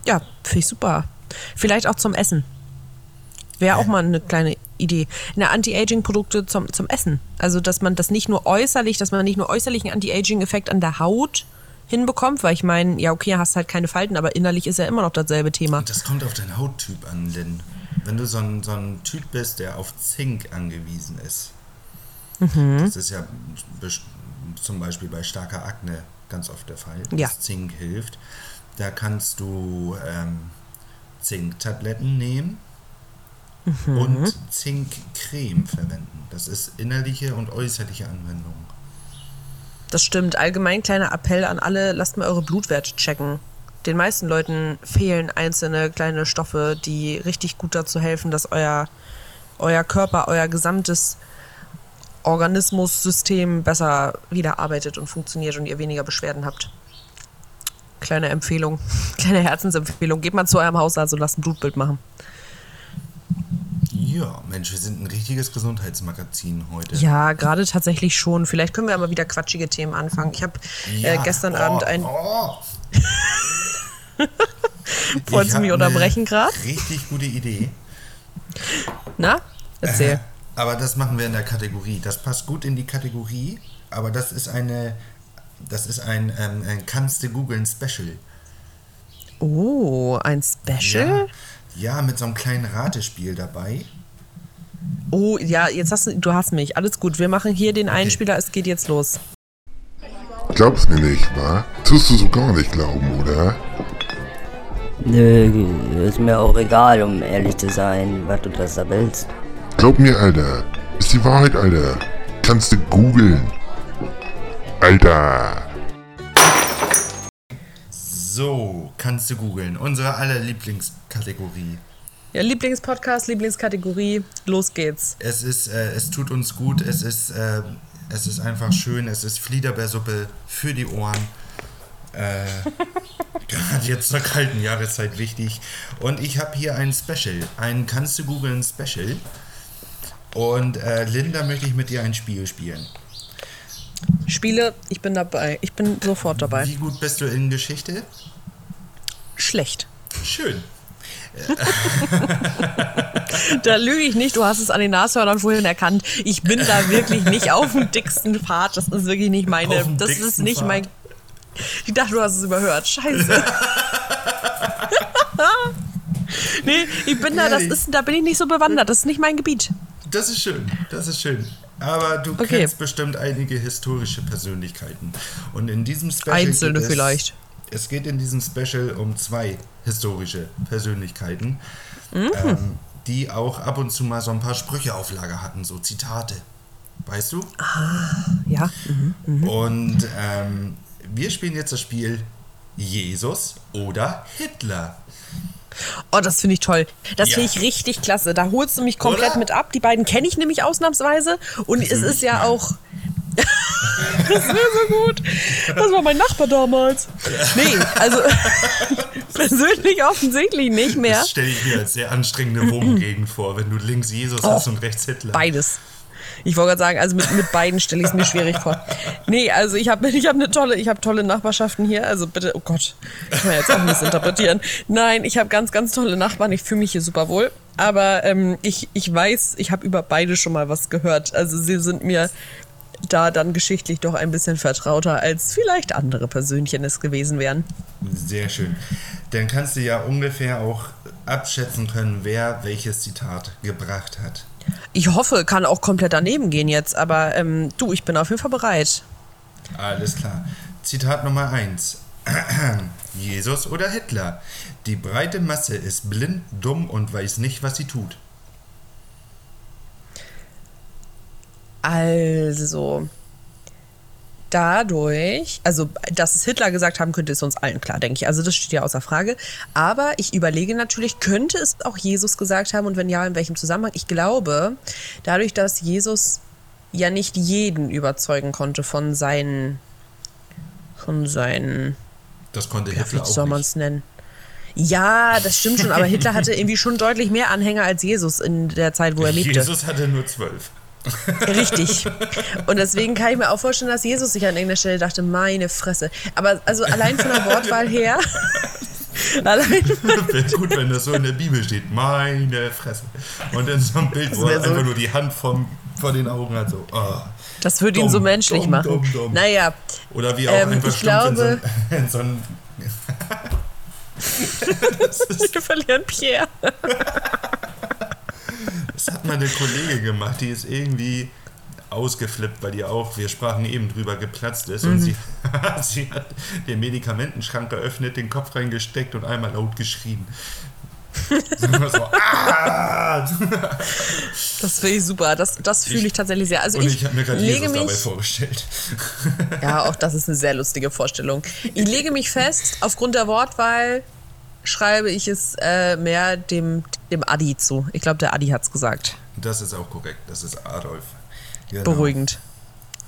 Speaker 3: Ja, finde ich super. Vielleicht auch zum Essen. Wäre auch mal eine kleine Idee. Eine Anti-Aging-Produkte zum, zum Essen. Also, dass man das nicht nur äußerlich, dass man nicht nur äußerlich einen Anti-Aging-Effekt an der Haut hinbekommt, weil ich meine, ja, okay, hast halt keine Falten, aber innerlich ist ja immer noch dasselbe Thema.
Speaker 4: Und das kommt auf deinen Hauttyp an, Lynn. Wenn du so ein, so ein Typ bist, der auf Zink angewiesen ist,
Speaker 3: Mhm.
Speaker 4: das ist ja zum Beispiel bei starker Akne ganz oft der Fall,
Speaker 3: Ja.
Speaker 4: dass Zink hilft. Da kannst du ähm, Zinktabletten nehmen
Speaker 3: Mhm.
Speaker 4: und Zinkcreme verwenden. Das ist innerliche und äußerliche Anwendung.
Speaker 3: Das stimmt. Allgemein kleiner Appell an alle, lasst mal eure Blutwerte checken. Den meisten Leuten fehlen einzelne kleine Stoffe, die richtig gut dazu helfen, dass euer, euer Körper, euer gesamtes Organismussystem besser wieder arbeitet und funktioniert und ihr weniger Beschwerden habt. Kleine Empfehlung, kleine Herzensempfehlung. Geht mal zu eurem Hausarzt und lasst ein Blutbild machen.
Speaker 4: Ja, Mensch, wir sind ein richtiges Gesundheitsmagazin heute.
Speaker 3: Ja, gerade tatsächlich schon. Vielleicht können wir aber wieder quatschige Themen anfangen. Ich habe äh,
Speaker 4: Ja,
Speaker 3: gestern
Speaker 4: oh,
Speaker 3: Abend ein.
Speaker 4: Oh.
Speaker 3: Wolltest du mich unterbrechen grad?
Speaker 4: Richtig gute Idee.
Speaker 3: Na? Erzähl.
Speaker 4: Aber das machen wir in der Kategorie. Das passt gut in die Kategorie, aber das ist eine, das ist ein, ähm, ein kannst du googeln Special.
Speaker 3: Oh, ein Special?
Speaker 4: Ja, ja, mit so einem kleinen Ratespiel dabei.
Speaker 3: Oh, ja, jetzt hast du, du hast mich. Alles gut. Wir machen hier den Einspieler. Es geht jetzt los.
Speaker 5: Glaubst mir nicht, wa? Tust du so gar nicht glauben, oder?
Speaker 6: Nö, ist mir auch egal, um ehrlich zu sein, was du das da willst.
Speaker 5: Glaub mir, Alter. Ist die Wahrheit, Alter. Kannst du googeln. Alter.
Speaker 4: So, kannst du googeln. Unsere aller Lieblingskategorie.
Speaker 3: Ja, Lieblingspodcast, Lieblingskategorie. Los geht's.
Speaker 4: Es ist, äh, es tut uns gut, es ist, äh, es ist einfach schön, es ist Fliederbeersuppe für die Ohren. Äh, Gerade jetzt zur kalten Jahreszeit wichtig. Und ich habe hier ein Special, ein Kannst du googeln Special. Und äh, Linda möchte ich mit dir ein Spiel spielen.
Speaker 3: Spiele, ich bin dabei. Ich bin sofort dabei.
Speaker 4: Wie gut bist du in Geschichte?
Speaker 3: Schlecht.
Speaker 4: Schön.
Speaker 3: Da lüge ich nicht. Du hast es an den Nashörnern vorhin erkannt. Ich bin da wirklich nicht auf dem dicksten Pfad. Das ist wirklich nicht meine. Das ist nicht
Speaker 4: Pfad.
Speaker 3: mein. Ich dachte, du hast es überhört. Scheiße. nee, ich bin da, das ist, da bin ich nicht so bewandert. Das ist nicht mein Gebiet.
Speaker 4: Das ist schön, das ist schön. Aber du
Speaker 3: Okay.
Speaker 4: kennst bestimmt einige historische Persönlichkeiten. Und in diesem Special.
Speaker 3: Einzelne vielleicht.
Speaker 4: Es geht in diesem Special um zwei historische Persönlichkeiten,
Speaker 3: Mhm.
Speaker 4: ähm, die auch ab und zu mal so ein paar Sprüche auf Lager hatten, so Zitate. Weißt du?
Speaker 3: Ja. Mhm.
Speaker 4: Und ähm, wir spielen jetzt das Spiel Jesus oder Hitler.
Speaker 3: Oh, das finde ich toll. Das
Speaker 4: Ja.
Speaker 3: finde ich richtig klasse. Da holst du mich komplett
Speaker 4: Oder?
Speaker 3: mit ab. Die beiden kenne ich nämlich ausnahmsweise. Und es ist ja auch. Das wäre so gut. Das war mein Nachbar damals. Nee, also persönlich offensichtlich nicht mehr.
Speaker 4: Das stelle ich mir als sehr anstrengende Wohngegend vor, wenn du links Jesus hast und rechts Hitler.
Speaker 3: Beides. Ich wollte gerade sagen, also mit, mit beiden stelle ich es mir schwierig vor. Nee, also ich habe ich hab eine tolle, ich habe tolle Nachbarschaften hier. Also bitte, oh Gott, kann man jetzt auch missinterpretieren. Nein, ich habe ganz, ganz tolle Nachbarn. Ich fühle mich hier super wohl. Aber ähm, ich, ich weiß, ich habe über beide schon mal was gehört. Also sie sind mir da dann geschichtlich doch ein bisschen vertrauter, als vielleicht andere Persönchen es gewesen wären.
Speaker 4: Sehr schön. Dann kannst du ja ungefähr auch abschätzen können, wer welches Zitat gebracht hat.
Speaker 3: Ich hoffe, kann auch komplett daneben gehen jetzt, aber ähm, du, ich bin auf jeden Fall bereit.
Speaker 4: Alles klar. Zitat Nummer 1. Jesus oder Hitler? Die breite Masse ist blind, dumm und weiß nicht, was sie tut.
Speaker 3: Also, dadurch, also, dass es Hitler gesagt haben könnte, ist uns allen klar, denke ich. Also, das steht ja außer Frage. Aber ich überlege natürlich, könnte es auch Jesus gesagt haben und wenn ja, in welchem Zusammenhang? Ich glaube, dadurch, dass Jesus ja nicht jeden überzeugen konnte von seinen, von seinen,
Speaker 4: Das konnte
Speaker 3: ja,
Speaker 4: Hitler auch
Speaker 3: soll man
Speaker 4: nicht.
Speaker 3: es nennen? Ja, das stimmt schon, aber Hitler hatte irgendwie schon deutlich mehr Anhänger als Jesus in der Zeit, wo er lebte.
Speaker 4: Jesus hatte nur zwölf.
Speaker 3: Richtig. Und deswegen kann ich mir auch vorstellen, dass Jesus sich an irgendeiner Stelle dachte, meine Fresse. Aber also allein von der Wortwahl her. allein,
Speaker 4: Wäre gut, wenn das so in der Bibel steht. Meine Fresse. Und dann so ein Bild, wo er
Speaker 3: so-
Speaker 4: einfach nur die Hand vom, vor den Augen hat. So. Oh.
Speaker 3: das würde ihn so menschlich
Speaker 4: dumm,
Speaker 3: machen.
Speaker 4: dumm, dumm.
Speaker 3: Naja,
Speaker 4: Oder wie auch
Speaker 3: Ähm,
Speaker 4: einfach
Speaker 3: ich
Speaker 4: stumpf in so
Speaker 3: glaube-
Speaker 4: ein- in so ein
Speaker 3: wir verlieren Pierre.
Speaker 4: Das hat meine Kollegin gemacht, die ist irgendwie ausgeflippt, weil die auch, wir sprachen eben drüber, geplatzt ist und sie, sie hat den Medikamentenschrank geöffnet, den Kopf reingesteckt und einmal laut geschrien. So, so, ah!
Speaker 3: Das finde ich super. Das, das fühle ich tatsächlich sehr. Also
Speaker 4: Und
Speaker 3: ich,
Speaker 4: ich habe mir gerade
Speaker 3: lege
Speaker 4: Jesus dabei
Speaker 3: mich.
Speaker 4: vorgestellt.
Speaker 3: Ja, auch das ist eine sehr lustige Vorstellung. Ich lege mich fest, aufgrund der Wortwahl schreibe ich es äh, mehr dem, dem Adi zu. Ich glaube, der Adi hat es gesagt.
Speaker 4: Das ist auch korrekt, das ist Adolf. Genau.
Speaker 3: Beruhigend.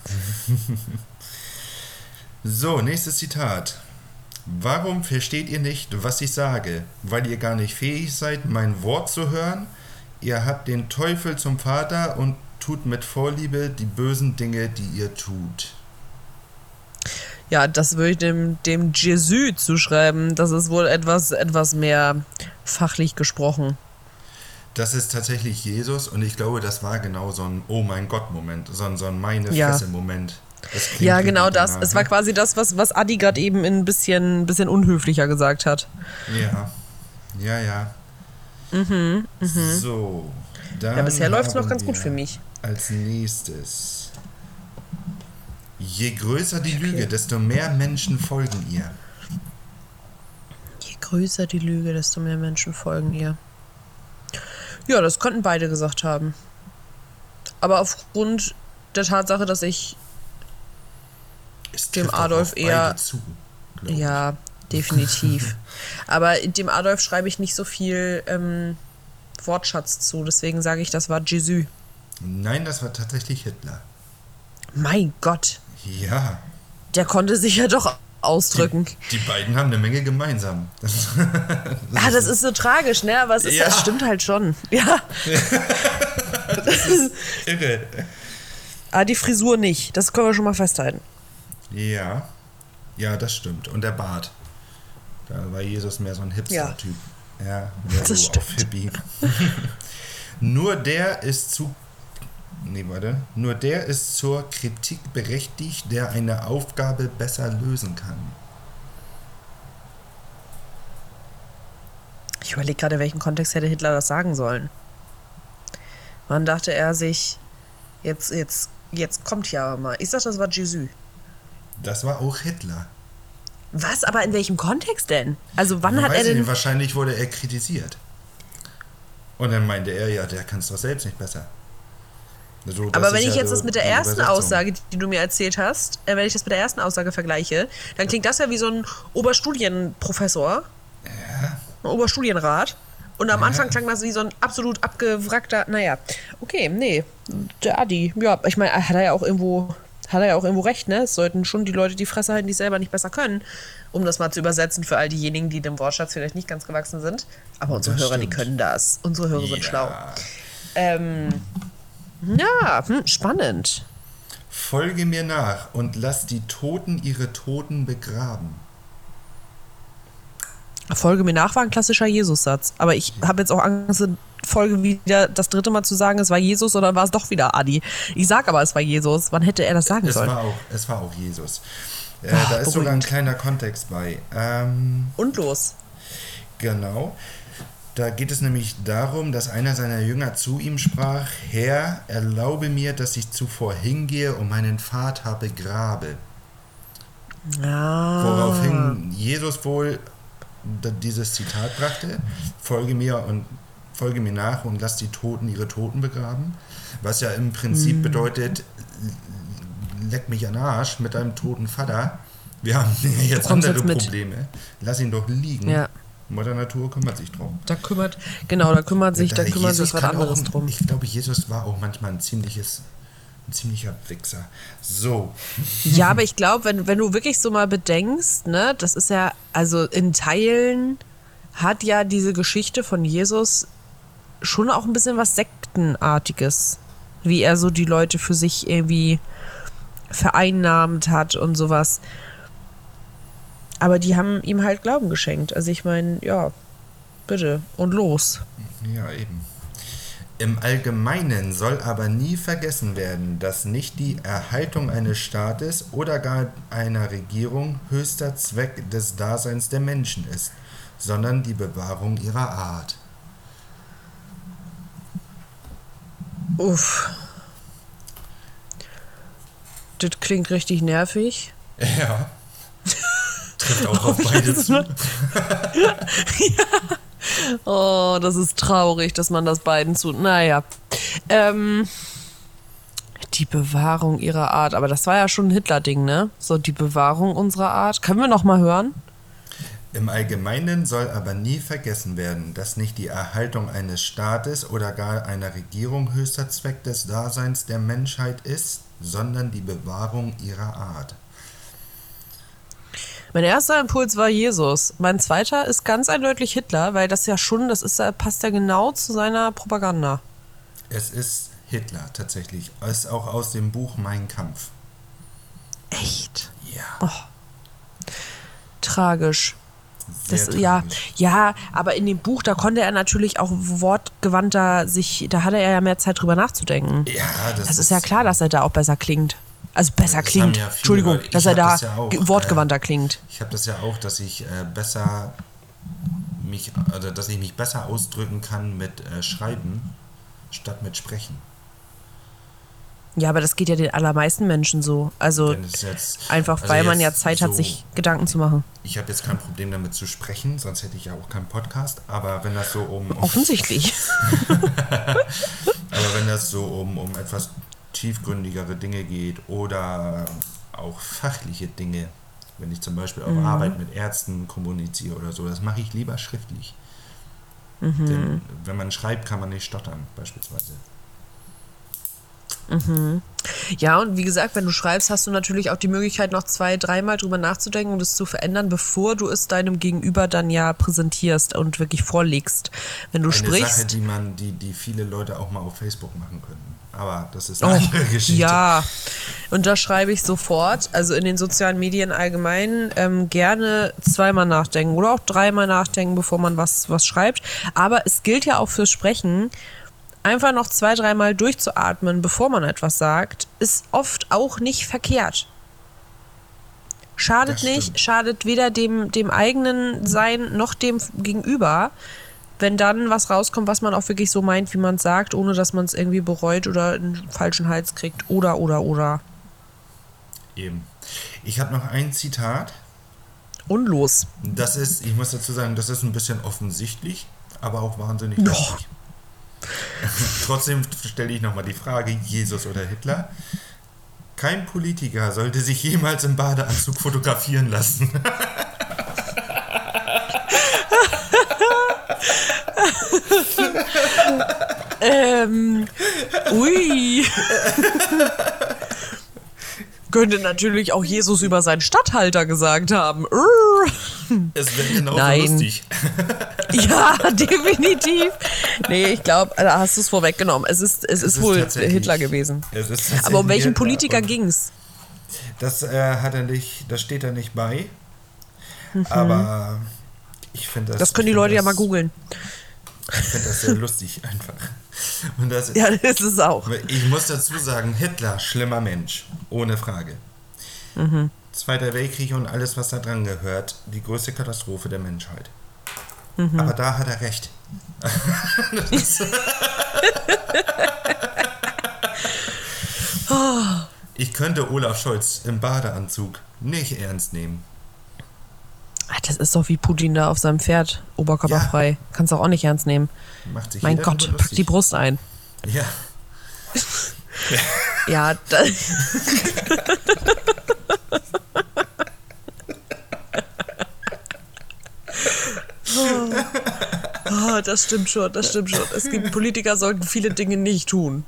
Speaker 4: So, nächstes Zitat. Warum versteht ihr nicht, was ich sage? Weil ihr gar nicht fähig seid, mein Wort zu hören? Ihr habt den Teufel zum Vater und tut mit Vorliebe die bösen Dinge, die ihr tut.
Speaker 3: Ja, das würde ich dem, dem Jesu zuschreiben. Das ist wohl etwas, etwas mehr fachlich gesprochen.
Speaker 4: Das ist tatsächlich Jesus und ich glaube, das war genau so ein Oh mein Gott-Moment, so ein, so ein Meine. Fresse-Moment.
Speaker 3: Ja, genau das.
Speaker 4: danach,
Speaker 3: Es war
Speaker 4: ne?
Speaker 3: quasi das, was, was Adi gerade eben ein bisschen, bisschen unhöflicher gesagt hat.
Speaker 4: Ja, ja, ja. So, dann
Speaker 3: Mhm, Ja, bisher läuft es noch ganz gut für mich.
Speaker 4: Als nächstes. Je größer die Lüge, desto mehr Menschen folgen ihr.
Speaker 3: Je größer die Lüge, desto mehr Menschen folgen ihr. Ja, das könnten beide gesagt haben. Aber aufgrund der Tatsache, dass ich
Speaker 4: Es
Speaker 3: Dem Adolf eher-
Speaker 4: Zu.
Speaker 3: Ja, definitiv. Aber dem Adolf schreibe ich nicht so viel ähm, Wortschatz zu. Deswegen sage ich, das war Jesu.
Speaker 4: Nein, das war tatsächlich Hitler.
Speaker 3: Mein Gott,
Speaker 4: Ja,
Speaker 3: der konnte sich ja doch ausdrücken.
Speaker 4: die beiden haben eine Menge gemeinsam. Das,
Speaker 3: Ah, das ist so tragisch, ne? Aber es ist,
Speaker 4: Ja.
Speaker 3: es stimmt halt schon. Ja.
Speaker 4: irre.
Speaker 3: Ah, die Frisur nicht. Das können wir schon mal festhalten.
Speaker 4: Ja, ja, das stimmt. Und der Bart. Da war Jesus mehr so ein Hipster-Typ. Ja, mehr
Speaker 3: Das
Speaker 4: so
Speaker 3: stimmt.
Speaker 4: auf Hippie. Nur der ist zu. Nee, warte. Nur der ist zur Kritik berechtigt, der eine Aufgabe besser lösen kann.
Speaker 3: Ich überlege gerade, in welchem Kontext hätte Hitler das sagen sollen. Wann dachte er sich, jetzt, jetzt, jetzt kommt ja mal. Ich sag, das war Jesu.
Speaker 4: Das war auch Hitler.
Speaker 3: Was? Aber in welchem Kontext denn? Also wann hat
Speaker 4: Weiß
Speaker 3: er denn.
Speaker 4: nicht, wahrscheinlich wurde er kritisiert. Und dann meinte er, ja, der kann es doch selbst nicht besser. So,
Speaker 3: Aber wenn ich
Speaker 4: ja
Speaker 3: jetzt das mit der
Speaker 4: die
Speaker 3: ersten. Aussage, die du mir erzählt hast, äh, wenn ich das mit der ersten Aussage vergleiche, dann klingt das ja wie so ein Oberstudienprofessor. Ein Oberstudienrat. Und am Anfang klang das wie so ein absolut abgewrackter, naja. Okay, nee. Der Adi, ja, ich meine, hat er ja auch irgendwo hat er ja auch irgendwo recht, ne? Es sollten schon die Leute die Fresse halten, die selber nicht besser können, um das mal zu übersetzen für all diejenigen, die dem Wortschatz vielleicht nicht ganz gewachsen sind. Aber unsere
Speaker 4: Das
Speaker 3: Hörer, die
Speaker 4: stimmt.
Speaker 3: können das. Unsere Hörer sind schlau.
Speaker 4: Ja.
Speaker 3: Ähm, ja, hm, spannend.
Speaker 4: Folge mir nach und lass die Toten ihre Toten begraben.
Speaker 3: Folge mir nach war ein klassischer Jesus-Satz. Aber ich habe jetzt auch Angst, Folge wieder das dritte Mal zu sagen, es war Jesus oder war es doch wieder Adi. Ich sag aber, es war Jesus. Wann hätte er das sagen
Speaker 4: Es
Speaker 3: sollen?
Speaker 4: war auch, es war auch Jesus. Äh,
Speaker 3: Ach,
Speaker 4: da ist sogar ein
Speaker 3: beruhigend.
Speaker 4: kleiner Kontext bei. Ähm,
Speaker 3: Und los.
Speaker 4: Genau. Da geht es nämlich darum, dass einer seiner Jünger zu ihm sprach, Herr, erlaube mir, dass ich zuvor hingehe und meinen Vater begrabe.
Speaker 3: Ah.
Speaker 4: Woraufhin Jesus wohl dieses Zitat brachte, folge mir und folge mir nach und lass die Toten ihre Toten begraben. Was ja im
Speaker 3: Mhm.
Speaker 4: Prinzip bedeutet, leck mich an den Arsch mit deinem toten Vater. Wir haben jetzt
Speaker 3: kommst
Speaker 4: andere
Speaker 3: jetzt.
Speaker 4: Probleme. Lass ihn doch liegen.
Speaker 3: Ja.
Speaker 4: Mutter Natur kümmert sich drum.
Speaker 3: Da kümmert, genau, da kümmert sich, da
Speaker 4: Äh,
Speaker 3: kümmert
Speaker 4: Jesus
Speaker 3: sich was
Speaker 4: auch
Speaker 3: anderes
Speaker 4: ein-
Speaker 3: drum.
Speaker 4: Ich glaube, Jesus war auch manchmal ein ziemliches, ein ziemlicher Wichser. So,
Speaker 3: Ja, aber ich glaube, wenn, wenn du wirklich so mal bedenkst, ne, das ist ja, also in Teilen hat ja diese Geschichte von Jesus schon auch ein bisschen was Sektenartiges. Wie er so die Leute für sich irgendwie vereinnahmt hat und sowas. Aber die haben ihm halt Glauben geschenkt. Also ich meine, ja, bitte und los.
Speaker 4: ja eben. Im Allgemeinen soll aber nie vergessen werden, dass nicht die Erhaltung eines Staates oder gar einer Regierung höchster Zweck des Daseins der Menschen ist, sondern die Bewahrung ihrer Art.
Speaker 3: Uff. Das klingt richtig nervig.
Speaker 4: Ja. Trifft auch auf beide zu.
Speaker 3: Oh, das ist traurig, dass man das beiden zu. Naja. Ähm, die Bewahrung ihrer Art. Aber das war ja schon ein Hitler-Ding, ne? So, die Bewahrung unserer Art. Können wir noch mal hören?
Speaker 4: Im Allgemeinen soll aber nie vergessen werden, dass nicht die Erhaltung eines Staates oder gar einer Regierung höchster Zweck des Daseins der Menschheit ist, sondern die Bewahrung ihrer Art.
Speaker 3: Mein erster Impuls war Jesus. Mein zweiter ist ganz eindeutig Hitler, weil das ja schon, das ist, passt ja genau zu seiner Propaganda.
Speaker 4: Es ist Hitler tatsächlich, ist auch aus dem Buch Mein Kampf.
Speaker 3: Echt?
Speaker 4: Ja.
Speaker 3: Tragisch.
Speaker 4: sehr
Speaker 3: Das, ja,
Speaker 4: tragisch.
Speaker 3: ja, aber in dem Buch, da konnte er natürlich auch wortgewandter sich, da hatte er ja mehr Zeit drüber nachzudenken.
Speaker 4: Ja, das,
Speaker 3: Das ist ja klar, dass er da auch besser klingt. Also besser
Speaker 4: Das
Speaker 3: klingt.
Speaker 4: ja
Speaker 3: Entschuldigung.
Speaker 4: Ich
Speaker 3: dass er da
Speaker 4: das ja auch, äh,
Speaker 3: wortgewandter klingt.
Speaker 4: Ich habe das ja auch, dass ich äh, besser mich, also dass ich mich besser ausdrücken kann mit äh, Schreiben statt mit Sprechen.
Speaker 3: Ja, aber das geht ja den allermeisten Menschen so. Also
Speaker 4: jetzt,
Speaker 3: einfach,
Speaker 4: also
Speaker 3: weil man ja Zeit hat,
Speaker 4: so-
Speaker 3: sich Gedanken zu machen.
Speaker 4: Ich habe jetzt kein Problem damit zu sprechen, sonst hätte ich ja auch keinen Podcast. Aber wenn das so um, um
Speaker 3: Offensichtlich.
Speaker 4: aber wenn das so um, um etwas tiefgründigere Dinge geht oder auch fachliche Dinge, wenn ich zum Beispiel auf
Speaker 3: Mhm.
Speaker 4: Arbeit mit Ärzten kommuniziere oder so, das mache ich lieber schriftlich.
Speaker 3: Mhm.
Speaker 4: Denn wenn man schreibt, kann man nicht stottern, beispielsweise.
Speaker 3: Ja, und wie gesagt, wenn du schreibst, hast du natürlich auch die Möglichkeit, noch zwei, dreimal drüber nachzudenken und es zu verändern, bevor du es deinem Gegenüber dann ja präsentierst und wirklich vorlegst. Wenn du
Speaker 4: Eine
Speaker 3: sprichst.
Speaker 4: Sache, die man, die, die viele Leute auch mal auf Facebook machen könnten. Aber das ist
Speaker 3: Oh,
Speaker 4: eine andere Geschichte.
Speaker 3: ja, und da schreibe ich sofort, also in den sozialen Medien allgemein, ähm, gerne zweimal nachdenken oder auch dreimal nachdenken, bevor man was, was schreibt. Aber es gilt ja auch fürs Sprechen, einfach noch zwei, dreimal durchzuatmen, bevor man etwas sagt, ist oft auch nicht verkehrt. Schadet nicht, schadet weder dem, dem eigenen Sein noch dem Gegenüber, wenn dann was rauskommt, was man auch wirklich so meint, wie man es sagt, ohne dass man es irgendwie bereut oder einen falschen Hals kriegt. Oder, oder, oder.
Speaker 4: Eben. Ich habe noch ein Zitat.
Speaker 3: Und los.
Speaker 4: Das ist, ich muss dazu sagen, das ist ein bisschen offensichtlich, aber auch wahnsinnig lustig. Trotzdem stelle ich nochmal die Frage, Jesus oder Hitler? Kein Politiker sollte sich jemals im Badeanzug fotografieren lassen.
Speaker 3: Ähm, ui. Könnte natürlich auch Jesus über seinen Statthalter gesagt haben.
Speaker 4: Es wäre genauso
Speaker 3: Nein.
Speaker 4: lustig.
Speaker 3: Ja, definitiv. Nee, ich glaube, da hast du es vorweggenommen. Es ist, es ist
Speaker 4: ist
Speaker 3: wohl Hitler gewesen.
Speaker 4: Es
Speaker 3: Aber um welchen Politiker
Speaker 4: und
Speaker 3: ging's?
Speaker 4: Das äh, hat er nicht, das steht da nicht bei. Aber ich finde das.
Speaker 3: Das können die Leute ja
Speaker 4: das-
Speaker 3: mal googeln.
Speaker 4: Ich finde das sehr lustig einfach. Und das
Speaker 3: Ja, das ist es auch.
Speaker 4: Ich muss dazu sagen, Hitler, schlimmer Mensch, ohne Frage.
Speaker 3: Mhm.
Speaker 4: Zweiter Weltkrieg und alles, was da dran gehört, die größte Katastrophe der Menschheit.
Speaker 3: Mhm.
Speaker 4: Aber da hat er recht. Ist- ich könnte Olaf Scholz im Badeanzug nicht ernst nehmen.
Speaker 3: Ach, Das ist doch wie Putin da auf seinem Pferd, oberkörperfrei. Kannst du auch nicht ernst nehmen.
Speaker 4: Macht sich
Speaker 3: Mein Gott, pack die. Brust ein.
Speaker 4: Ja,
Speaker 3: Ja, da, Oh, das stimmt schon, das stimmt schon. Es gibt Politiker sollten viele Dinge nicht tun.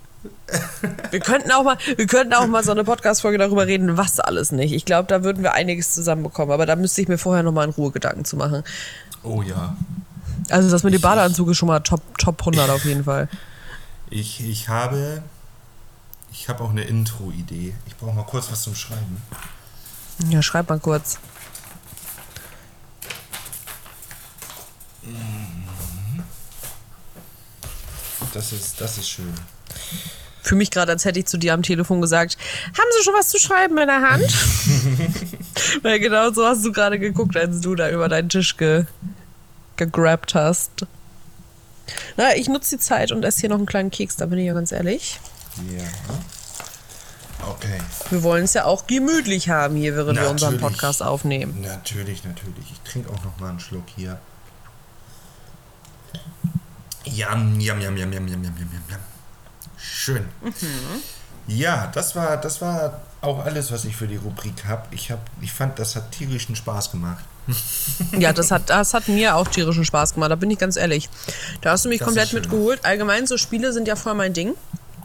Speaker 3: Wir könnten auch mal, wir könnten auch mal so eine Podcast-Folge darüber reden, was alles nicht. Ich glaube, da würden wir einiges zusammenbekommen, aber da müsste ich mir vorher noch mal in Ruhe Gedanken zu machen.
Speaker 4: oh ja.
Speaker 3: Also das mit dem Badeanzug ist schon mal Top, Top 100 auf jeden Fall.
Speaker 4: Ich, ich habe. Ich habe auch eine Intro-Idee. Ich brauche mal kurz was zum Schreiben.
Speaker 3: Ja, schreib mal kurz.
Speaker 4: Das ist, das ist schön.
Speaker 3: Fühle mich gerade, als hätte ich zu dir am Telefon gesagt, haben Sie schon was zu schreiben in der Hand? Weil genau so hast du gerade geguckt, als du da über deinen Tisch ge gegrabt hast. Na, ich nutze die Zeit und esse hier noch einen kleinen Keks, da bin ich ja ganz ehrlich.
Speaker 4: Ja. Okay.
Speaker 3: Wir wollen es ja auch gemütlich haben hier, während wir unseren
Speaker 4: Natürlich.
Speaker 3: Podcast aufnehmen.
Speaker 4: Natürlich, natürlich. Ich trinke auch noch mal einen Schluck hier. Jam, jam, jam, jam, jam, jam, jam, jam, Schön. Ja, das war, das war auch alles, was ich für die Rubrik habe. Ich, hab, ich fand, das hat tierischen Spaß gemacht.
Speaker 3: Ja, das hat, das hat mir auch tierischen Spaß gemacht, da bin ich ganz ehrlich. Da hast du mich
Speaker 4: Das
Speaker 3: komplett mitgeholt. Allgemein, so Spiele sind ja voll mein Ding.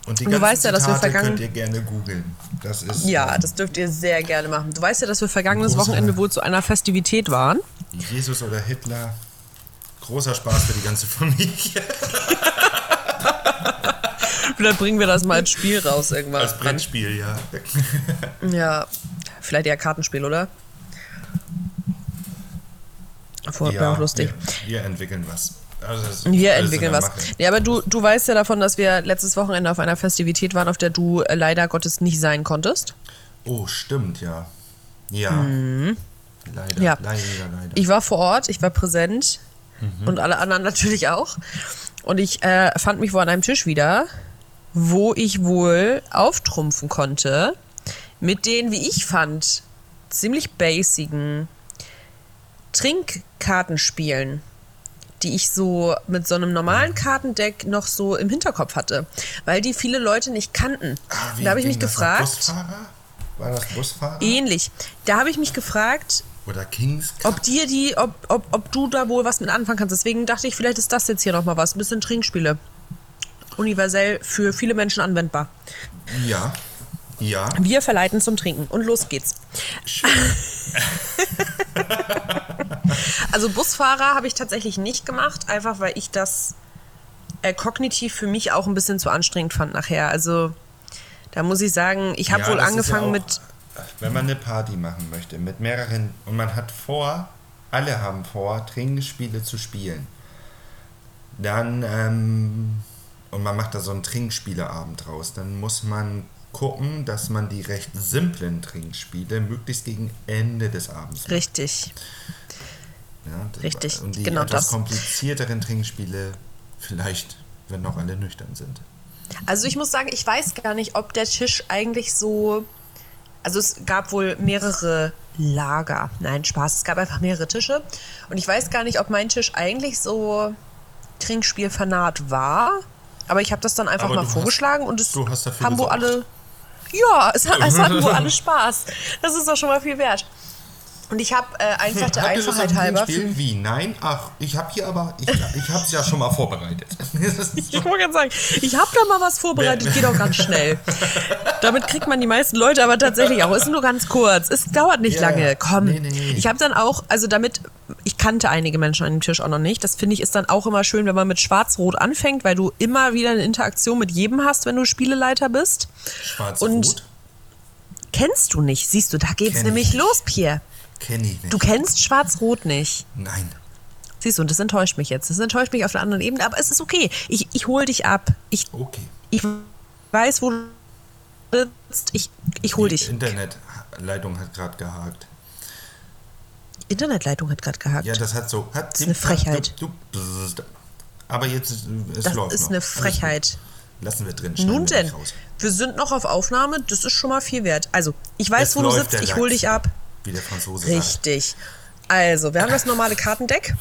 Speaker 4: Und die
Speaker 3: Du weißt ja, dass wir vergangen-
Speaker 4: könnt ihr gerne googeln. Das ist
Speaker 3: Ja,
Speaker 4: äh,
Speaker 3: das dürft ihr sehr gerne machen. Du weißt ja, dass wir vergangenes Wochenende wohl zu einer Festivität waren.
Speaker 4: Jesus oder Hitler. Großer Spaß für die ganze Familie.
Speaker 3: Vielleicht bringen wir das mal als Spiel raus irgendwann.
Speaker 4: Als Brettspiel, ja.
Speaker 3: Ja, vielleicht eher Kartenspiel, oder? Vorher wäre auch lustig.
Speaker 4: Wir, wir entwickeln was. Also
Speaker 3: Wir entwickeln was. Ja, aber du, du weißt ja davon, dass wir letztes Wochenende auf einer Festivität waren, auf der du äh, leider Gottes nicht sein konntest.
Speaker 4: Oh, stimmt, ja. Ja. Leider,
Speaker 3: Mhm. Ja.
Speaker 4: leider, leider.
Speaker 3: Ich war vor Ort, ich war präsent
Speaker 4: Mhm.
Speaker 3: und alle anderen natürlich auch. Und ich äh, fand mich wohl an einem Tisch wieder, wo ich wohl auftrumpfen konnte mit den, wie ich fand, ziemlich basigen Trinkkartenspielen, die ich so mit so einem normalen Kartendeck noch so im Hinterkopf hatte, weil die viele Leute nicht kannten.
Speaker 4: Ah,
Speaker 3: da habe ich mich gefragt,
Speaker 4: Busfahrer? War das Busfahrer?
Speaker 3: ähnlich, da habe ich mich gefragt,
Speaker 4: Oder Kings?
Speaker 3: ob dir die, ob, ob, ob du da wohl was mit anfangen kannst. Deswegen dachte ich, vielleicht ist das jetzt hier nochmal was. Ein bisschen Trinkspiele. Universell für viele Menschen anwendbar.
Speaker 4: Ja. Ja.
Speaker 3: Wir verleiten zum Trinken. Und los geht's. Also Busfahrer habe ich tatsächlich nicht gemacht, einfach weil ich das äh, kognitiv für mich auch ein bisschen zu anstrengend fand nachher. Also da muss ich sagen, ich habe
Speaker 4: Ja,
Speaker 3: wohl angefangen
Speaker 4: ja auch,
Speaker 3: mit.
Speaker 4: Wenn man eine Party machen möchte mit mehreren und man hat vor, alle haben vor, Trinkspiele zu spielen, dann ähm, und man macht da so einen Trinkspieleabend draus, dann muss man gucken, dass man die recht simplen Trinkspiele möglichst gegen Ende des Abends macht.
Speaker 3: Richtig.
Speaker 4: Ja, das-
Speaker 3: Richtig,
Speaker 4: Und die
Speaker 3: genau
Speaker 4: etwas
Speaker 3: das.
Speaker 4: komplizierteren Trinkspiele vielleicht, wenn noch alle nüchtern sind.
Speaker 3: Also ich muss sagen, ich weiß gar nicht, ob der Tisch eigentlich so. Also es gab wohl mehrere Lager. Nein, Spaß. Es gab einfach mehrere Tische. Und ich weiß gar nicht, ob mein Tisch eigentlich so Trinkspielfanat war. Aber ich habe das dann einfach
Speaker 4: Aber
Speaker 3: mal
Speaker 4: du hast-
Speaker 3: vorgeschlagen und es haben wohl
Speaker 4: gesorgt.
Speaker 3: alle. Ja, es, hat- es hatten wohl alle Spaß. Das ist doch schon mal viel wert. Und ich habe äh, einfach der
Speaker 4: Lust auf
Speaker 3: Einfachheit
Speaker 4: ein
Speaker 3: halber.
Speaker 4: Trinkspiel? Wie? Nein? Ach, ich habe hier aber, ich, ich habe es ja schon mal vorbereitet.
Speaker 3: Ich wollte gerade sagen, ich habe da mal was vorbereitet, geht auch ganz schnell. Damit kriegt man die meisten Leute aber tatsächlich auch. Ist nur ganz kurz. Es dauert nicht
Speaker 4: Ja,
Speaker 3: lange. Komm.
Speaker 4: Nee, nee, nee.
Speaker 3: Ich habe dann auch, also damit, ich kannte einige Menschen an dem Tisch auch noch nicht. Das finde ich ist dann auch immer schön, wenn man mit Schwarz-Rot anfängt, weil du immer wieder eine Interaktion mit jedem hast, wenn du Spieleleiter bist.
Speaker 4: Schwarz-Rot?
Speaker 3: Und- Kennst du nicht? Siehst du, da geht's
Speaker 4: Kenn
Speaker 3: nämlich
Speaker 4: ich
Speaker 3: los, Pierre.
Speaker 4: Kenn ich nicht.
Speaker 3: Du kennst Schwarz-Rot nicht.
Speaker 4: Nein.
Speaker 3: Siehst du, und das enttäuscht mich jetzt. Das enttäuscht mich auf einer anderen Ebene, aber es ist okay. Ich, ich hol dich ab. Ich,
Speaker 4: Okay.
Speaker 3: ich weiß, wo du sitzt. Ich, ich hol
Speaker 4: Die
Speaker 3: dich.
Speaker 4: Internetleitung hat gerade gehakt.
Speaker 3: Internetleitung hat gerade gehakt.
Speaker 4: Ja, das hat so. Hat
Speaker 3: ist eine Frechheit.
Speaker 4: Du, du, aber jetzt ist- es
Speaker 3: das
Speaker 4: läuft
Speaker 3: ist
Speaker 4: noch.
Speaker 3: eine. Frechheit.
Speaker 4: Lassen wir drin.
Speaker 3: Nun denn, wir sind noch auf Aufnahme. Das ist schon mal viel wert. Also, ich weiß,
Speaker 4: Es
Speaker 3: wo du sitzt. Ich hol
Speaker 4: Lachs,
Speaker 3: dich ab.
Speaker 4: Wie der Franzose sagt.
Speaker 3: Richtig. Also, wir haben das normale Kartendeck.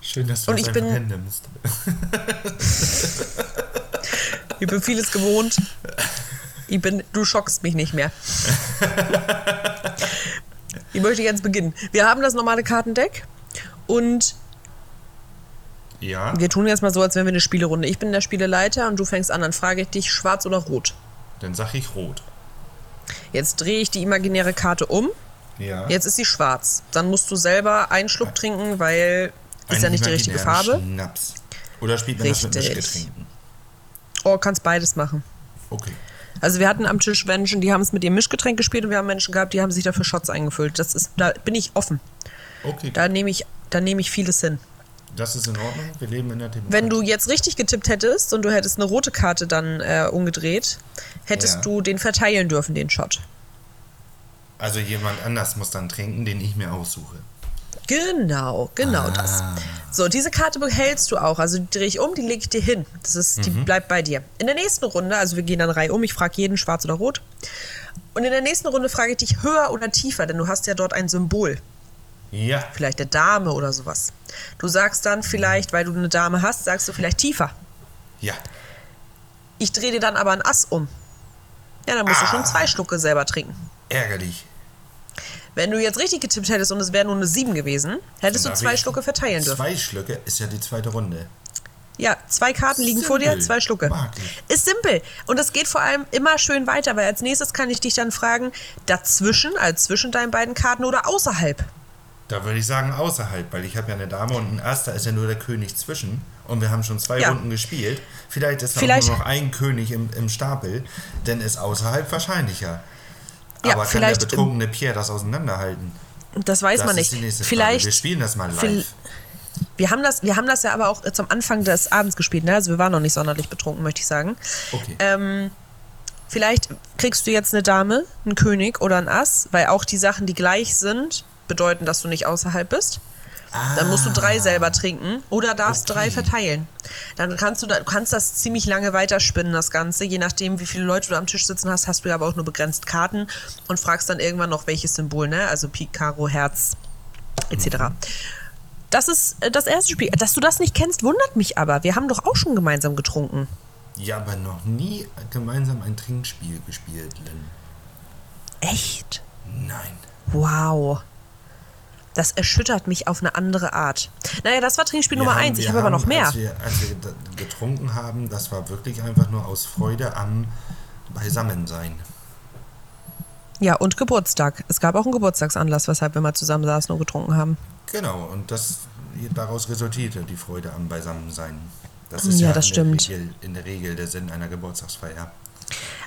Speaker 4: Schön, dass du
Speaker 3: Und
Speaker 4: das
Speaker 3: ich bin-
Speaker 4: hinnimmst.
Speaker 3: Ich bin vieles gewohnt. Ich bin, du schockst mich nicht mehr. Ich möchte jetzt beginnen. Wir haben das normale Kartendeck und
Speaker 4: Ja,
Speaker 3: wir tun jetzt mal so, als wären wir eine Spielerunde. Ich bin der Spieleleiter und du fängst an. Dann frage ich dich, schwarz oder rot?
Speaker 4: dann sag ich rot.
Speaker 3: Jetzt drehe ich die imaginäre Karte um.
Speaker 4: Ja.
Speaker 3: Jetzt ist sie schwarz. Dann musst du selber einen Schluck trinken, weil ist ja
Speaker 4: Ein
Speaker 3: nicht die richtige Farbe.
Speaker 4: Schnaps. Oder spielt man das mit
Speaker 3: Richtig.
Speaker 4: Mischgetränken?
Speaker 3: Oh, kannst beides machen.
Speaker 4: Okay.
Speaker 3: Also wir hatten am Tisch Menschen, die haben es mit ihrem Mischgetränk gespielt und wir haben Menschen gehabt, die haben sich dafür Shots eingefüllt. Das ist, da bin ich offen.
Speaker 4: Okay,
Speaker 3: Da nehme ich, da nehme ich vieles hin.
Speaker 4: das ist in Ordnung. Wir leben in der Demokratie.
Speaker 3: Wenn du jetzt richtig getippt hättest und du hättest eine rote Karte dann äh, umgedreht, hättest
Speaker 4: Ja.
Speaker 3: du den verteilen dürfen, den Shot.
Speaker 4: Also jemand anders muss dann trinken, den ich mir aussuche.
Speaker 3: Genau, genau das.
Speaker 4: Ah.
Speaker 3: So, diese Karte behältst du auch. Also die drehe ich um, die lege ich dir hin. Das ist, die
Speaker 4: Mhm.
Speaker 3: bleibt bei dir. In der nächsten Runde, also wir gehen dann Reihe um, ich frage jeden schwarz oder rot. Und in der nächsten Runde frage ich dich höher oder tiefer, denn du hast ja dort ein Symbol.
Speaker 4: Ja.
Speaker 3: Vielleicht eine Dame oder sowas. Du sagst dann vielleicht, weil du eine Dame hast, sagst du vielleicht tiefer.
Speaker 4: Ja.
Speaker 3: Ich drehe dir dann aber ein Ass um. Ja, dann musst du
Speaker 4: Ah.
Speaker 3: schon zwei Schlucke selber trinken.
Speaker 4: Ärgerlich.
Speaker 3: Wenn du jetzt richtig getippt hättest und es wäre nur eine 7 gewesen, hättest du zwei Schlucke verteilen dürfen.
Speaker 4: Zwei Schlücke ist ja die zweite Runde.
Speaker 3: Ja, zwei Karten liegen vor dir,
Speaker 4: Simpel.
Speaker 3: zwei Schlucke.
Speaker 4: Mag ich.
Speaker 3: Ist simpel. Und es geht vor allem immer schön weiter, weil als nächstes kann ich dich dann fragen, dazwischen, also zwischen deinen beiden Karten oder außerhalb.
Speaker 4: Da würde ich sagen außerhalb, weil ich habe ja eine Dame und ein Ass, da ist ja nur der König zwischen. Und wir haben schon zwei
Speaker 3: Ja.
Speaker 4: Runden gespielt. Vielleicht ist da
Speaker 3: Vielleicht-
Speaker 4: nur noch ein König im, im Stapel, denn ist außerhalb wahrscheinlicher.
Speaker 3: Ja,
Speaker 4: Aber kann
Speaker 3: vielleicht,
Speaker 4: der betrunkene Pierre das auseinanderhalten?
Speaker 3: Das weiß
Speaker 4: das
Speaker 3: man
Speaker 4: ist
Speaker 3: nicht.
Speaker 4: die nächste Frage.
Speaker 3: Vielleicht,
Speaker 4: Wir spielen das mal live.
Speaker 3: Wir haben, das, wir haben das ja aber auch zum Anfang des Abends gespielt, ne? Also wir waren noch nicht sonderlich betrunken, möchte ich sagen.
Speaker 4: Okay.
Speaker 3: Ähm, vielleicht kriegst du jetzt eine Dame, einen König oder ein Ass, weil auch die Sachen, die gleich sind, bedeuten, dass du nicht außerhalb bist. Dann musst du drei selber trinken oder darfst
Speaker 4: Ah. Okay.
Speaker 3: drei verteilen. Dann kannst du, da, kannst das ziemlich lange weiterspinnen, das Ganze. Je nachdem, wie viele Leute du am Tisch sitzen hast, hast du ja aber auch nur begrenzt Karten und fragst dann irgendwann noch, welches Symbol, ne? Also Pik, Karo, Herz, etc. Das ist äh, das erste Spiel. Dass du das nicht kennst, wundert mich aber. Wir haben doch auch schon gemeinsam getrunken.
Speaker 4: Ja, aber noch nie gemeinsam ein Trinkspiel gespielt, Lynn.
Speaker 3: Echt?
Speaker 4: Nein.
Speaker 3: Wow. Das erschüttert mich auf eine andere Art. Naja, das war Trinkspiel
Speaker 4: Wir
Speaker 3: Nummer
Speaker 4: haben-
Speaker 3: eins. Ich habe aber noch mehr.
Speaker 4: Als wir, als wir getrunken haben, das war wirklich einfach nur aus Freude am Beisammensein.
Speaker 3: Ja, und Geburtstag. Es gab auch einen Geburtstagsanlass, weshalb wir mal zusammen saßen und getrunken haben.
Speaker 4: Genau, und das daraus resultierte die Freude am Beisammensein. Das ist
Speaker 3: Ja,
Speaker 4: ja,
Speaker 3: das
Speaker 4: in,
Speaker 3: stimmt.
Speaker 4: Der Regel, in der Regel der Sinn einer Geburtstagsfeier.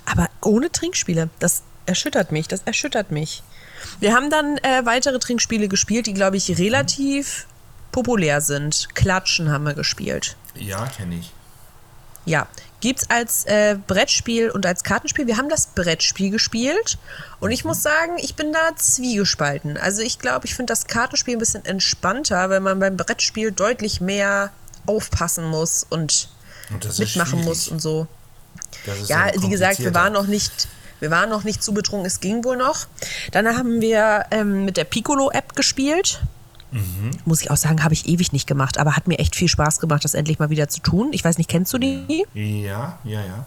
Speaker 3: Aber ohne Trinkspiele. Das erschüttert mich. Das erschüttert mich. Wir haben dann äh, weitere Trinkspiele gespielt, die, glaube ich, relativ populär sind. Klatschen haben wir gespielt.
Speaker 4: Ja, kenne ich.
Speaker 3: Ja, gibt's als äh, Brettspiel und als Kartenspiel. Wir haben das Brettspiel gespielt und ich muss sagen, ich bin da zwiegespalten. Also ich glaube, ich finde das Kartenspiel ein bisschen entspannter, weil man beim Brettspiel deutlich mehr aufpassen muss und
Speaker 4: Und
Speaker 3: mitmachen
Speaker 4: schwierig.
Speaker 3: muss und so. Ja, wie gesagt, wir waren noch nicht, wir waren noch nicht zu betrunken, es ging wohl noch. Dann haben wir ähm, mit der Piccolo-App gespielt.
Speaker 4: Mhm.
Speaker 3: Muss ich auch sagen, habe ich ewig nicht gemacht, aber hat mir echt viel Spaß gemacht, das endlich mal wieder zu tun. Ich weiß nicht, kennst du die?
Speaker 4: Ja, ja, ja.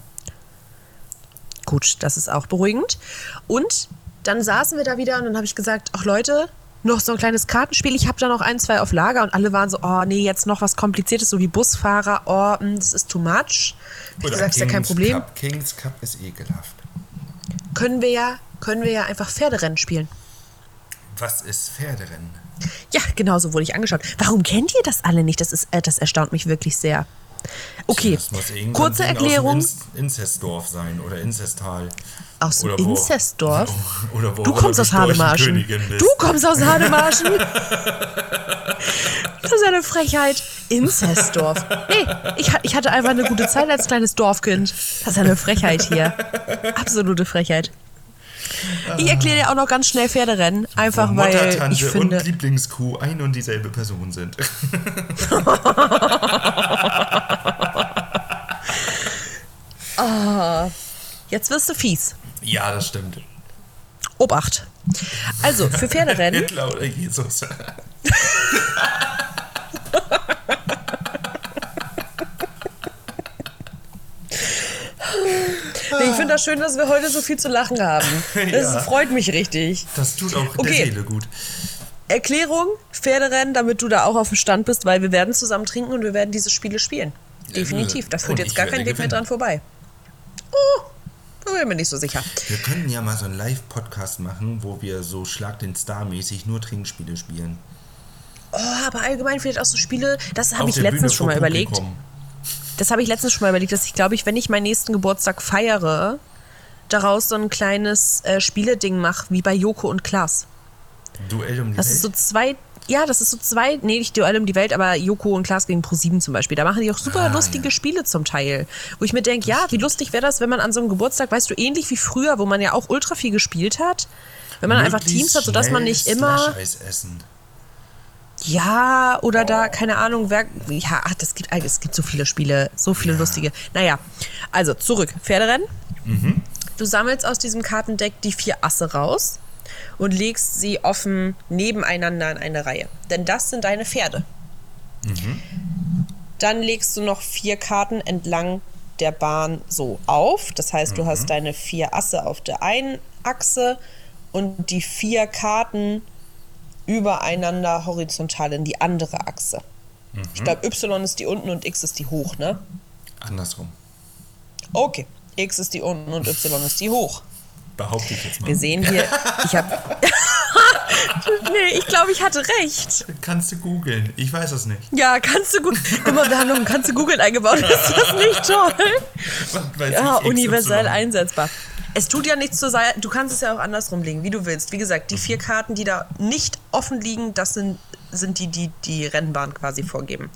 Speaker 3: Gut, das ist auch beruhigend. Und dann saßen wir da wieder und dann habe ich gesagt, ach Leute, noch so ein kleines Kartenspiel. Ich habe da noch ein, zwei auf Lager und alle waren so, oh nee, jetzt noch was Kompliziertes, so wie Busfahrer, oh, mh, das ist too much.
Speaker 4: Oder
Speaker 3: gesagt, ist ja kein
Speaker 4: Kings
Speaker 3: Problem.
Speaker 4: Cup. Kings Cup ist ekelhaft.
Speaker 3: Können wir ja, können wir ja einfach Pferderennen spielen.
Speaker 4: Was ist Pferderennen?
Speaker 3: Ja, genau so wurde ich angeschaut. Warum kennt ihr das alle nicht? Das, ist, äh, das erstaunt mich wirklich sehr. Okay,
Speaker 4: Das muss irgendein
Speaker 3: kurze Erklärung
Speaker 4: Aus dem Inz Inzestdorf sein oder Inzesttal.
Speaker 3: aus dem
Speaker 4: oder wo-
Speaker 3: Inzestdorf.
Speaker 4: Oder wo
Speaker 3: Du kommst aus Hademarschen. Du kommst aus Hademarschen. Das ist eine Frechheit. Inzestdorf. Nee, ich, ich hatte einfach eine gute Zeit als kleines Dorfkind. Das ist eine Frechheit hier. Absolute Frechheit. Ich erkläre dir auch noch ganz schnell Pferderennen. Einfach
Speaker 4: Wo
Speaker 3: weil ich finde.
Speaker 4: und Lieblingskuh ein und dieselbe Person sind.
Speaker 3: Jetzt wirst du fies.
Speaker 4: ja, das stimmt.
Speaker 3: Obacht. Also, für Pferderennen.
Speaker 4: Hitler oder Jesus.
Speaker 3: Ich finde das schön, dass wir heute so viel zu lachen haben. Das
Speaker 4: Ja.
Speaker 3: freut mich richtig.
Speaker 4: Das tut auch
Speaker 3: Okay.
Speaker 4: der Seele gut.
Speaker 3: Erklärung, Pferderennen, damit du da auch auf dem Stand bist, weil wir werden zusammen trinken und wir werden diese Spiele spielen. Definitiv. Da führt jetzt gar kein Weg mehr dran vorbei. Oh, da bin ich mir nicht so sicher.
Speaker 4: Wir könnten ja mal so einen Live-Podcast machen, wo wir so Schlag den Star mäßig nur Trinkspiele spielen.
Speaker 3: Oh, aber allgemein vielleicht auch so Spiele, das habe ich letztens
Speaker 4: Bühne
Speaker 3: schon mal überlegt.
Speaker 4: Publikum.
Speaker 3: Das habe ich letztens schon mal überlegt, dass ich glaube ich, wenn ich meinen nächsten Geburtstag feiere, daraus so ein kleines äh, Spieleding mache, wie bei Joko und Klaas.
Speaker 4: Duell um die
Speaker 3: Das
Speaker 4: Welt.
Speaker 3: ist so zwei, ja, das ist so zwei, nee, nicht Duell um die Welt, aber Joko und Klaas gegen Pro7 zum Beispiel. Da machen die auch super
Speaker 4: Ah,
Speaker 3: lustige
Speaker 4: ja.
Speaker 3: Spiele zum Teil. Wo ich mir denke, ja, wie lustig wäre das, wenn man an so einem Geburtstag, weißt du, ähnlich wie früher, wo man ja auch ultra viel gespielt hat, wenn man einfach Teams hat, sodass man nicht immer,
Speaker 4: essen.
Speaker 3: ja, oder da, keine Ahnung, wer, ja, ach, das gibt, es gibt so viele Spiele, so viele lustige. Naja, also zurück, Pferderennen. Du sammelst aus diesem Kartendeck die vier Asse raus und legst sie offen nebeneinander in eine Reihe. Denn das sind deine Pferde. Dann legst du noch vier Karten entlang der Bahn so auf. Das heißt, du hast deine vier Asse auf der einen Achse und die vier Karten übereinander horizontal in die andere Achse. Ich glaube, Y ist die unten und X ist die hoch, ne?
Speaker 4: Andersrum.
Speaker 3: Okay. X ist die unten und Y ist die hoch.
Speaker 4: Behaupte ich jetzt mal.
Speaker 3: Wir sehen hier, ich habe. nee, ich glaube, ich hatte recht.
Speaker 4: Kannst du googeln. Ich weiß es nicht.
Speaker 3: Ja, kannst du gut. Guck mal, wir haben noch ein Kannst du googeln eingebaut. Ist das nicht toll? Ja,
Speaker 4: ich,
Speaker 3: universell einsetzbar. Es tut ja nichts zur Seite. Du kannst es ja auch andersrum legen, wie du willst. Wie gesagt, die vier Karten, die da nicht offen liegen, das sind, sind die, die die Rennbahn quasi vorgeben.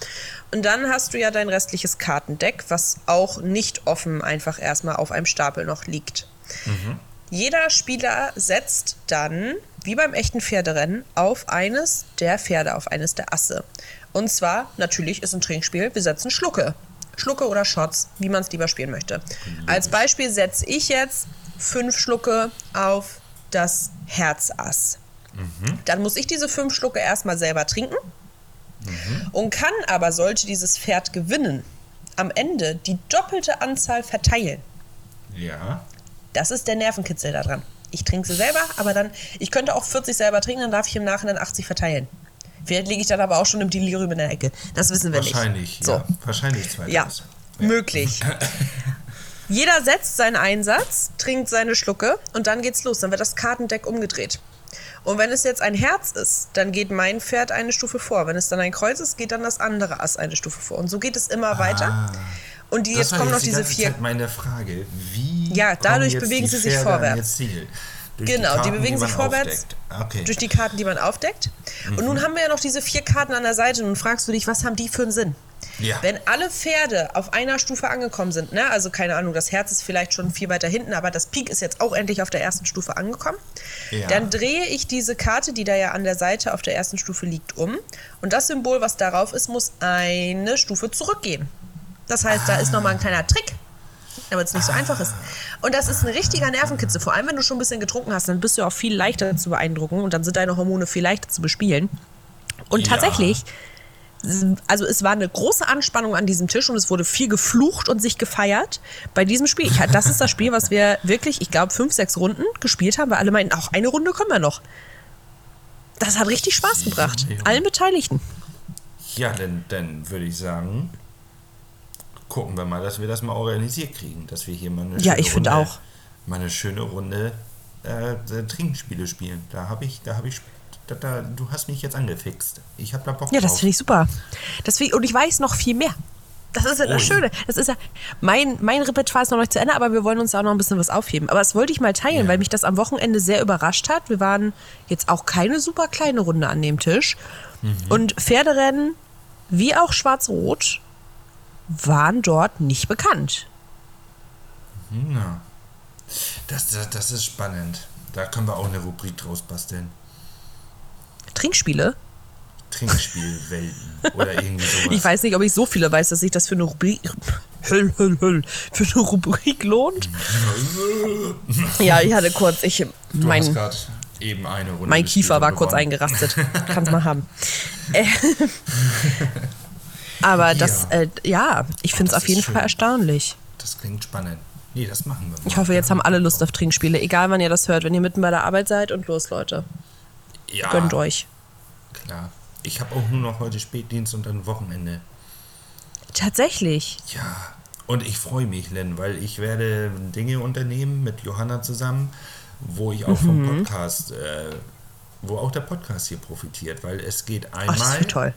Speaker 3: Und dann hast du ja dein restliches Kartendeck, was auch nicht offen einfach erstmal auf einem Stapel noch liegt. Jeder Spieler setzt dann, wie beim echten Pferderennen, auf eines der Pferde, auf eines der Asse. Und zwar, natürlich ist ein Trinkspiel, wir setzen Schlucke. Schlucke oder Shots, wie man es lieber spielen möchte. Als Beispiel setze ich jetzt fünf Schlucke auf das Herzass. Dann muss ich diese fünf Schlucke erstmal selber trinken und kann aber, sollte dieses Pferd gewinnen, am Ende die doppelte Anzahl verteilen.
Speaker 4: Ja.
Speaker 3: Das ist der Nervenkitzel daran. Ich trinke sie selber, aber dann, ich könnte auch 40 selber trinken, dann darf ich im Nachhinein 80 verteilen. Vielleicht liege ich dann aber auch schon im Delirium in der Ecke. Das wissen wir
Speaker 4: Wahrscheinlich.
Speaker 3: nicht. So.
Speaker 4: Ja. Wahrscheinlich.
Speaker 3: Ja, möglich. Jeder setzt seinen Einsatz, trinkt seine Schlucke und dann geht's los. Dann wird das Kartendeck umgedreht. Und wenn es jetzt ein Herz ist, dann geht mein Pferd eine Stufe vor. Wenn es dann ein Kreuz ist, geht dann das andere Ass eine Stufe vor. Und so geht es immer weiter. Und die.
Speaker 4: Das
Speaker 3: jetzt kommen noch
Speaker 4: die
Speaker 3: diese vier.
Speaker 4: Zeit meine Frage. Wie
Speaker 3: Ja, dadurch bewegen
Speaker 4: die
Speaker 3: sie sich vorwärts. Genau, die
Speaker 4: Karten,
Speaker 3: bewegen sich
Speaker 4: man
Speaker 3: vorwärts.
Speaker 4: Okay.
Speaker 3: durch die Karten, die man aufdeckt. Und nun haben wir ja noch diese vier Karten an der Seite. Und nun fragst du dich, was haben die für einen Sinn?
Speaker 4: Ja.
Speaker 3: Wenn alle Pferde auf einer Stufe angekommen sind, ne, also keine Ahnung, das Herz ist vielleicht schon viel weiter hinten, aber das Pik ist jetzt auch endlich auf der ersten Stufe angekommen,
Speaker 4: Ja.
Speaker 3: dann drehe ich diese Karte, die da ja an der Seite auf der ersten Stufe liegt, um. Und das Symbol, was darauf ist, muss eine Stufe zurückgehen. Das heißt, da ist nochmal ein kleiner Trick, damit es nicht so einfach ist. Und das ist ein richtiger Nervenkitzel. Vor allem, wenn du schon ein bisschen getrunken hast, dann bist du auch viel leichter zu beeindrucken und dann sind deine Hormone viel leichter zu bespielen. Und
Speaker 4: Ja.
Speaker 3: tatsächlich, also es war eine große Anspannung an diesem Tisch und es wurde viel geflucht und sich gefeiert bei diesem Spiel. Ich, das ist das Spiel, was wir wirklich, ich glaube, fünf, sechs Runden gespielt haben, weil alle meinten, auch eine Runde können wir noch. Das hat richtig Spaß gebracht. Allen Beteiligten.
Speaker 4: Ja, dann, dann würde ich sagen, gucken wir mal, dass wir das mal organisiert kriegen, dass wir hier mal eine
Speaker 3: Ja,
Speaker 4: schöne
Speaker 3: ich finde
Speaker 4: Runde,
Speaker 3: auch.
Speaker 4: mal eine schöne Runde äh, äh, Trinkspiele spielen. Da habe ich, da habe ich, da, da, du hast mich jetzt angefixt. Ich habe da Bock
Speaker 3: Ja,
Speaker 4: drauf.
Speaker 3: das finde ich super. Das find ich, und ich weiß noch viel mehr. Das ist ja das
Speaker 4: Ui.
Speaker 3: Schöne. Das ist ja, mein, mein Repertoire ist noch nicht zu Ende, aber wir wollen uns da auch noch ein bisschen was aufheben. Aber das wollte ich mal teilen,
Speaker 4: Ja.
Speaker 3: weil mich das am Wochenende sehr überrascht hat. Wir waren jetzt auch keine super kleine Runde an dem Tisch.
Speaker 4: Mhm.
Speaker 3: Und Pferderennen, wie auch Schwarz-Rot, waren dort nicht bekannt.
Speaker 4: Ja. Das, das, das ist spannend. Da können wir auch eine Rubrik draus basteln.
Speaker 3: Trinkspiele.
Speaker 4: Trinkspielwelten oder irgendwie sowas.
Speaker 3: Ich weiß nicht, ob ich so viele weiß, dass sich das für eine Rubrik, Höll, höll, höll, für eine Rubrik lohnt. ja, ich hatte kurz, ich,
Speaker 4: du
Speaker 3: mein,
Speaker 4: gerade eben eine Runde
Speaker 3: mein Kiefer war kurz
Speaker 4: gewonnen.
Speaker 3: eingerastet. Kannst mal haben. Aber das,
Speaker 4: Ja.
Speaker 3: äh, ja, ich finde es
Speaker 4: das
Speaker 3: auf jeden
Speaker 4: ist schön.
Speaker 3: Fall erstaunlich.
Speaker 4: Das klingt spannend. Nee, das machen wir mal.
Speaker 3: Ich hoffe, jetzt haben alle Lust auf Trinkspiele, egal wann ihr das hört, wenn ihr mitten bei der Arbeit seid und los, Leute.
Speaker 4: ja,
Speaker 3: Gönnt euch.
Speaker 4: Klar. Ich habe auch nur noch heute Spätdienst und dann Wochenende.
Speaker 3: Tatsächlich.
Speaker 4: Ja. Und ich freue mich, Len, weil ich werde Dinge unternehmen mit Johanna zusammen, wo ich auch
Speaker 3: Mhm.
Speaker 4: vom Podcast, äh, wo auch der Podcast hier profitiert, weil es geht
Speaker 3: Ach, das
Speaker 4: einmal
Speaker 3: wird toll.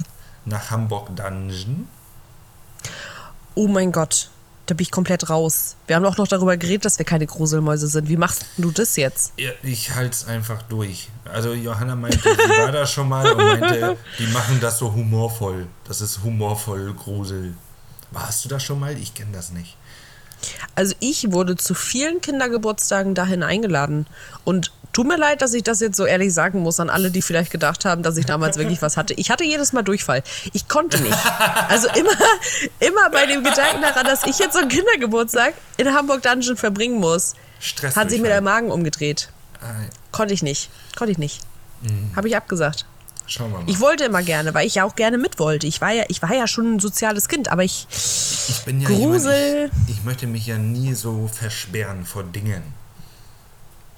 Speaker 4: Nach Hamburg Dungeon.
Speaker 3: Oh mein Gott, da bin ich komplett raus. Wir haben auch noch darüber geredet, dass wir keine Gruselmäuse sind. Wie machst du das jetzt?
Speaker 4: Ja, ich halte es einfach durch. Also Johanna meinte, sie war da schon mal und meinte, die machen das so humorvoll. Das ist humorvoll Grusel. Warst du da schon mal? Ich kenne das nicht.
Speaker 3: Also ich wurde zu vielen Kindergeburtstagen dahin eingeladen. Und tut mir leid, dass ich das jetzt so ehrlich sagen muss an alle, die vielleicht gedacht haben, dass ich damals wirklich was hatte. Ich hatte jedes Mal Durchfall. Ich konnte nicht. Also immer, immer bei dem Gedanken daran, dass ich jetzt so einen Kindergeburtstag in Hamburg Dungeon verbringen muss,
Speaker 4: Stress.
Speaker 3: hat sich mir der Magen umgedreht.
Speaker 4: Ah,
Speaker 3: Konnte ich nicht. Konnte ich nicht. Habe ich abgesagt.
Speaker 4: Schauen wir mal.
Speaker 3: Ich wollte immer gerne, weil ich ja auch gerne mit wollte. Ich war ja, ich war ja schon ein soziales Kind, aber ich
Speaker 4: Ich bin ja
Speaker 3: Grusel.
Speaker 4: Jemand, ich, ich möchte mich ja nie so versperren vor Dingen,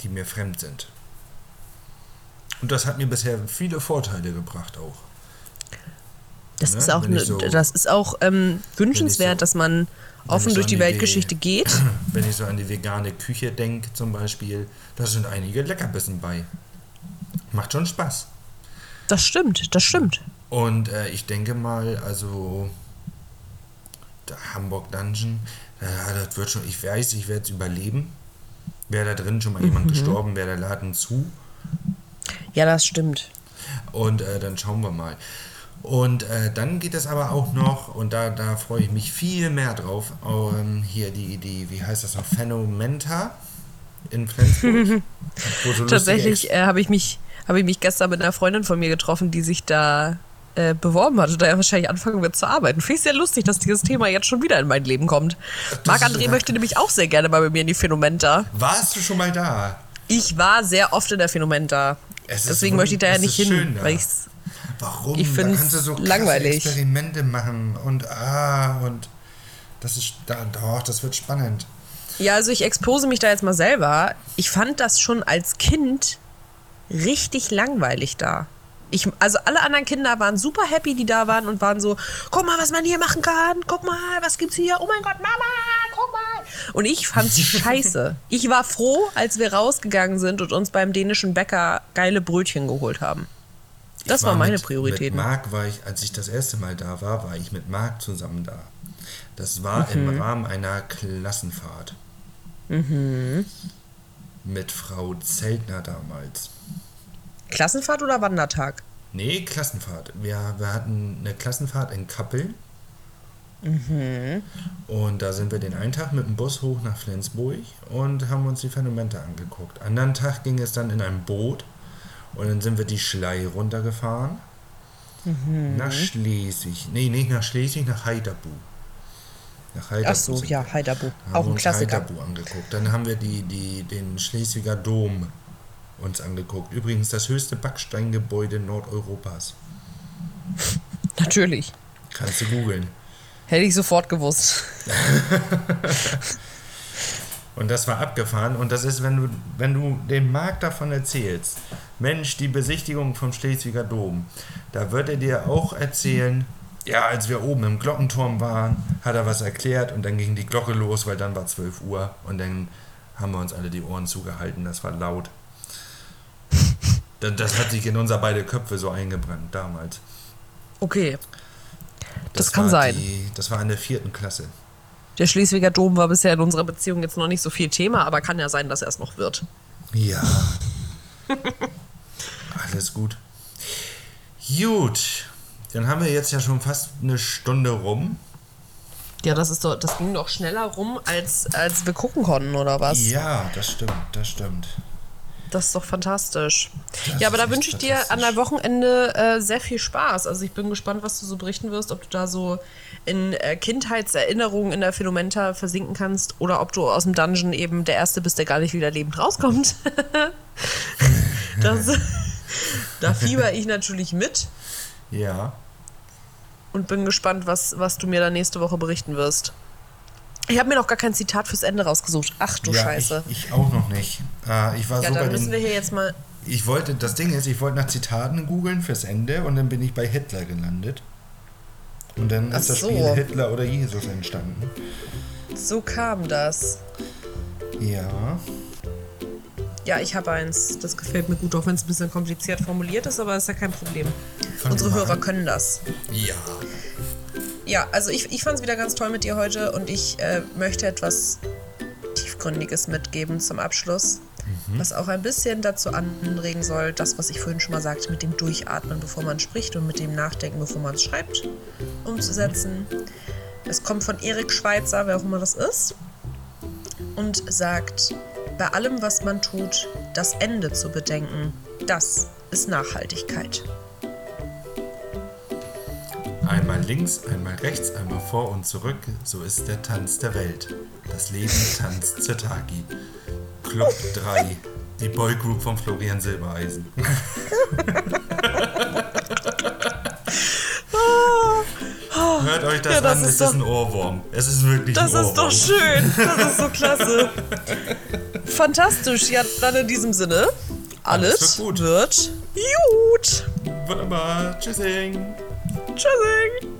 Speaker 4: die mir fremd sind. Und das hat mir bisher viele Vorteile gebracht auch.
Speaker 3: Das
Speaker 4: Ne?
Speaker 3: ist auch, ne,
Speaker 4: so-
Speaker 3: das ist auch ähm, wünschenswert,
Speaker 4: so-
Speaker 3: dass man offen
Speaker 4: so
Speaker 3: durch die
Speaker 4: die
Speaker 3: Weltgeschichte
Speaker 4: We-
Speaker 3: geht.
Speaker 4: Wenn ich so an die vegane Küche denke zum Beispiel, da sind einige Leckerbissen bei. Macht schon Spaß.
Speaker 3: Das stimmt, das stimmt.
Speaker 4: Und äh, ich denke mal, also der Hamburg Dungeon, ja, das wird schon, ich weiß, ich werde es überleben. Wäre da drin schon mal
Speaker 3: Mhm.
Speaker 4: jemand gestorben, wäre der Laden zu.
Speaker 3: Ja, das stimmt.
Speaker 4: Und äh, dann schauen wir mal. Und äh, dann geht es aber auch noch, und da, da freue ich mich viel mehr drauf, ähm, hier die, die, wie heißt das noch, Phänomenta in Flensburg. so
Speaker 3: Tatsächlich äh, habe ich, mich- habe ich mich gestern mit einer Freundin von mir getroffen, die sich da äh, beworben hat und da ja wahrscheinlich anfangen wird zu arbeiten. Finde ich sehr lustig, dass dieses Thema jetzt schon wieder in mein Leben kommt. Marc-André möchte nämlich auch sehr gerne mal mit mir in die Phänomenta.
Speaker 4: Warst du schon mal da?
Speaker 3: Ich war sehr oft in der Phänomenta.
Speaker 4: Es
Speaker 3: Deswegen möchte ich da ja
Speaker 4: es
Speaker 3: nicht hin,
Speaker 4: schön
Speaker 3: weil ich's
Speaker 4: Warum?
Speaker 3: Ich
Speaker 4: kannst du so
Speaker 3: langweilig.
Speaker 4: Experimente machen und ah und das ist da doch, das wird spannend.
Speaker 3: Ja, also ich expose mich da jetzt mal selber. Ich fand das schon als Kind richtig langweilig da. Ich, also alle anderen Kinder waren super happy, die da waren und waren so, guck mal, was man hier machen kann, guck mal, was gibt's hier, oh mein Gott, Mama, guck mal. Und ich fand's scheiße. Ich war froh, als wir rausgegangen sind und uns beim dänischen Bäcker geile Brötchen geholt haben. Das
Speaker 4: Ich
Speaker 3: war meine
Speaker 4: mit,
Speaker 3: Prioritäten.
Speaker 4: Mit Marc war ich, als ich das erste Mal da war, war ich mit Marc zusammen da. Das war
Speaker 3: Mhm.
Speaker 4: im Rahmen einer Klassenfahrt.
Speaker 3: Mhm.
Speaker 4: Mit Frau Zeltner damals.
Speaker 3: Klassenfahrt oder Wandertag?
Speaker 4: Nee, Klassenfahrt. Wir, wir hatten eine Klassenfahrt in Kappeln.
Speaker 3: Mhm.
Speaker 4: Und da sind wir den einen Tag mit dem Bus hoch nach Flensburg und haben uns die Phänomene angeguckt. Anderen Tag ging es dann in ein Boot und dann sind wir die Schlei runtergefahren.
Speaker 3: Mhm.
Speaker 4: Nach Schleswig. Nee, nicht nach Schleswig, nach Heiderbu. Nach Heiderbu.
Speaker 3: Ach so, ja. Heiderbu. Auch ein Klassiker.
Speaker 4: Heiderbu angeguckt. Dann haben wir die, die, den Schleswiger Dom uns angeguckt. Übrigens das höchste Backsteingebäude Nordeuropas.
Speaker 3: Natürlich.
Speaker 4: Kannst du googeln.
Speaker 3: Hätte ich sofort gewusst.
Speaker 4: Und das war abgefahren. Und das ist, wenn du, wenn du dem Markt davon erzählst, Mensch, die Besichtigung vom Schleswiger Dom. Da wird er dir auch erzählen, ja, als wir oben im Glockenturm waren, hat er was erklärt und dann ging die Glocke los, weil dann war 12 Uhr und dann haben wir uns alle die Ohren zugehalten, das war laut. Das, das hat sich in unser beide Köpfe so eingebrannt damals.
Speaker 3: Okay. Das, kann
Speaker 4: war
Speaker 3: sein.
Speaker 4: Die, das war in der vierten Klasse.
Speaker 3: Der Schleswiger Dom war bisher in unserer Beziehung jetzt noch nicht so viel Thema, aber kann ja sein, dass er es noch wird.
Speaker 4: Ja. Alles gut. Gut. Dann haben wir jetzt ja schon fast eine Stunde rum.
Speaker 3: Ja, das ist doch, das ging doch schneller rum, als, als wir gucken konnten, oder was?
Speaker 4: Ja, das stimmt, das stimmt.
Speaker 3: Das ist doch fantastisch.
Speaker 4: Das
Speaker 3: ja, aber da wünsche ich dir an der Wochenende äh, sehr viel Spaß. Also ich bin gespannt, was du so berichten wirst, ob du da so in äh, Kindheitserinnerungen in der Philomenta versinken kannst oder ob du aus dem Dungeon eben der Erste bist, der gar nicht wieder lebend rauskommt. das, da fieber ich natürlich mit
Speaker 4: Ja.
Speaker 3: und bin gespannt, was, was du mir da nächste Woche berichten wirst. Ich habe mir noch gar kein Zitat fürs Ende rausgesucht. Ach du
Speaker 4: ja,
Speaker 3: Scheiße.
Speaker 4: Ich, ich auch noch nicht. Äh, ich war
Speaker 3: ja,
Speaker 4: so bei
Speaker 3: dann müssen
Speaker 4: den,
Speaker 3: wir hier jetzt mal.
Speaker 4: Ich wollte, das Ding ist, ich wollte nach Zitaten googeln fürs Ende und dann bin ich bei Hitler gelandet. Und dann
Speaker 3: Ach
Speaker 4: ist das
Speaker 3: so.
Speaker 4: Spiel Hitler oder Jesus entstanden.
Speaker 3: So kam das.
Speaker 4: Ja.
Speaker 3: Ja, ich habe eins. Das gefällt mir gut, auch wenn es ein bisschen kompliziert formuliert ist, aber ist ja kein Problem.
Speaker 4: Fang
Speaker 3: Unsere Hörer
Speaker 4: an.
Speaker 3: können das.
Speaker 4: Ja.
Speaker 3: Ja, also ich, ich fand es wieder ganz toll mit dir heute und ich äh, möchte etwas Tiefgründiges mitgeben zum Abschluss, was auch ein bisschen dazu anregen soll, das, was ich vorhin schon mal sagte, mit dem Durchatmen, bevor man spricht und mit dem Nachdenken, bevor man es schreibt, umzusetzen. Es kommt von Erik Schweitzer, wer auch immer das ist, und sagt, bei allem, was man tut, das Ende zu bedenken, das ist Nachhaltigkeit.
Speaker 4: Einmal links, einmal rechts, einmal vor und zurück. So ist der Tanz der Welt. Das Leben tanzt Zetaki. Club 3. Die Boygroup von Florian Silbereisen. Hört euch das,
Speaker 3: Ja, das
Speaker 4: an,
Speaker 3: ist
Speaker 4: es ist ein Ohrwurm. Es ist wirklich
Speaker 3: Das
Speaker 4: ein
Speaker 3: ist
Speaker 4: Ohrwurm.
Speaker 3: doch schön. Das ist so klasse. Fantastisch. Ja, dann in diesem Sinne. Alles,
Speaker 4: Alles wird gut.
Speaker 3: wird gut.
Speaker 4: Wunderbar. Tschüssing.
Speaker 3: Tschüssing.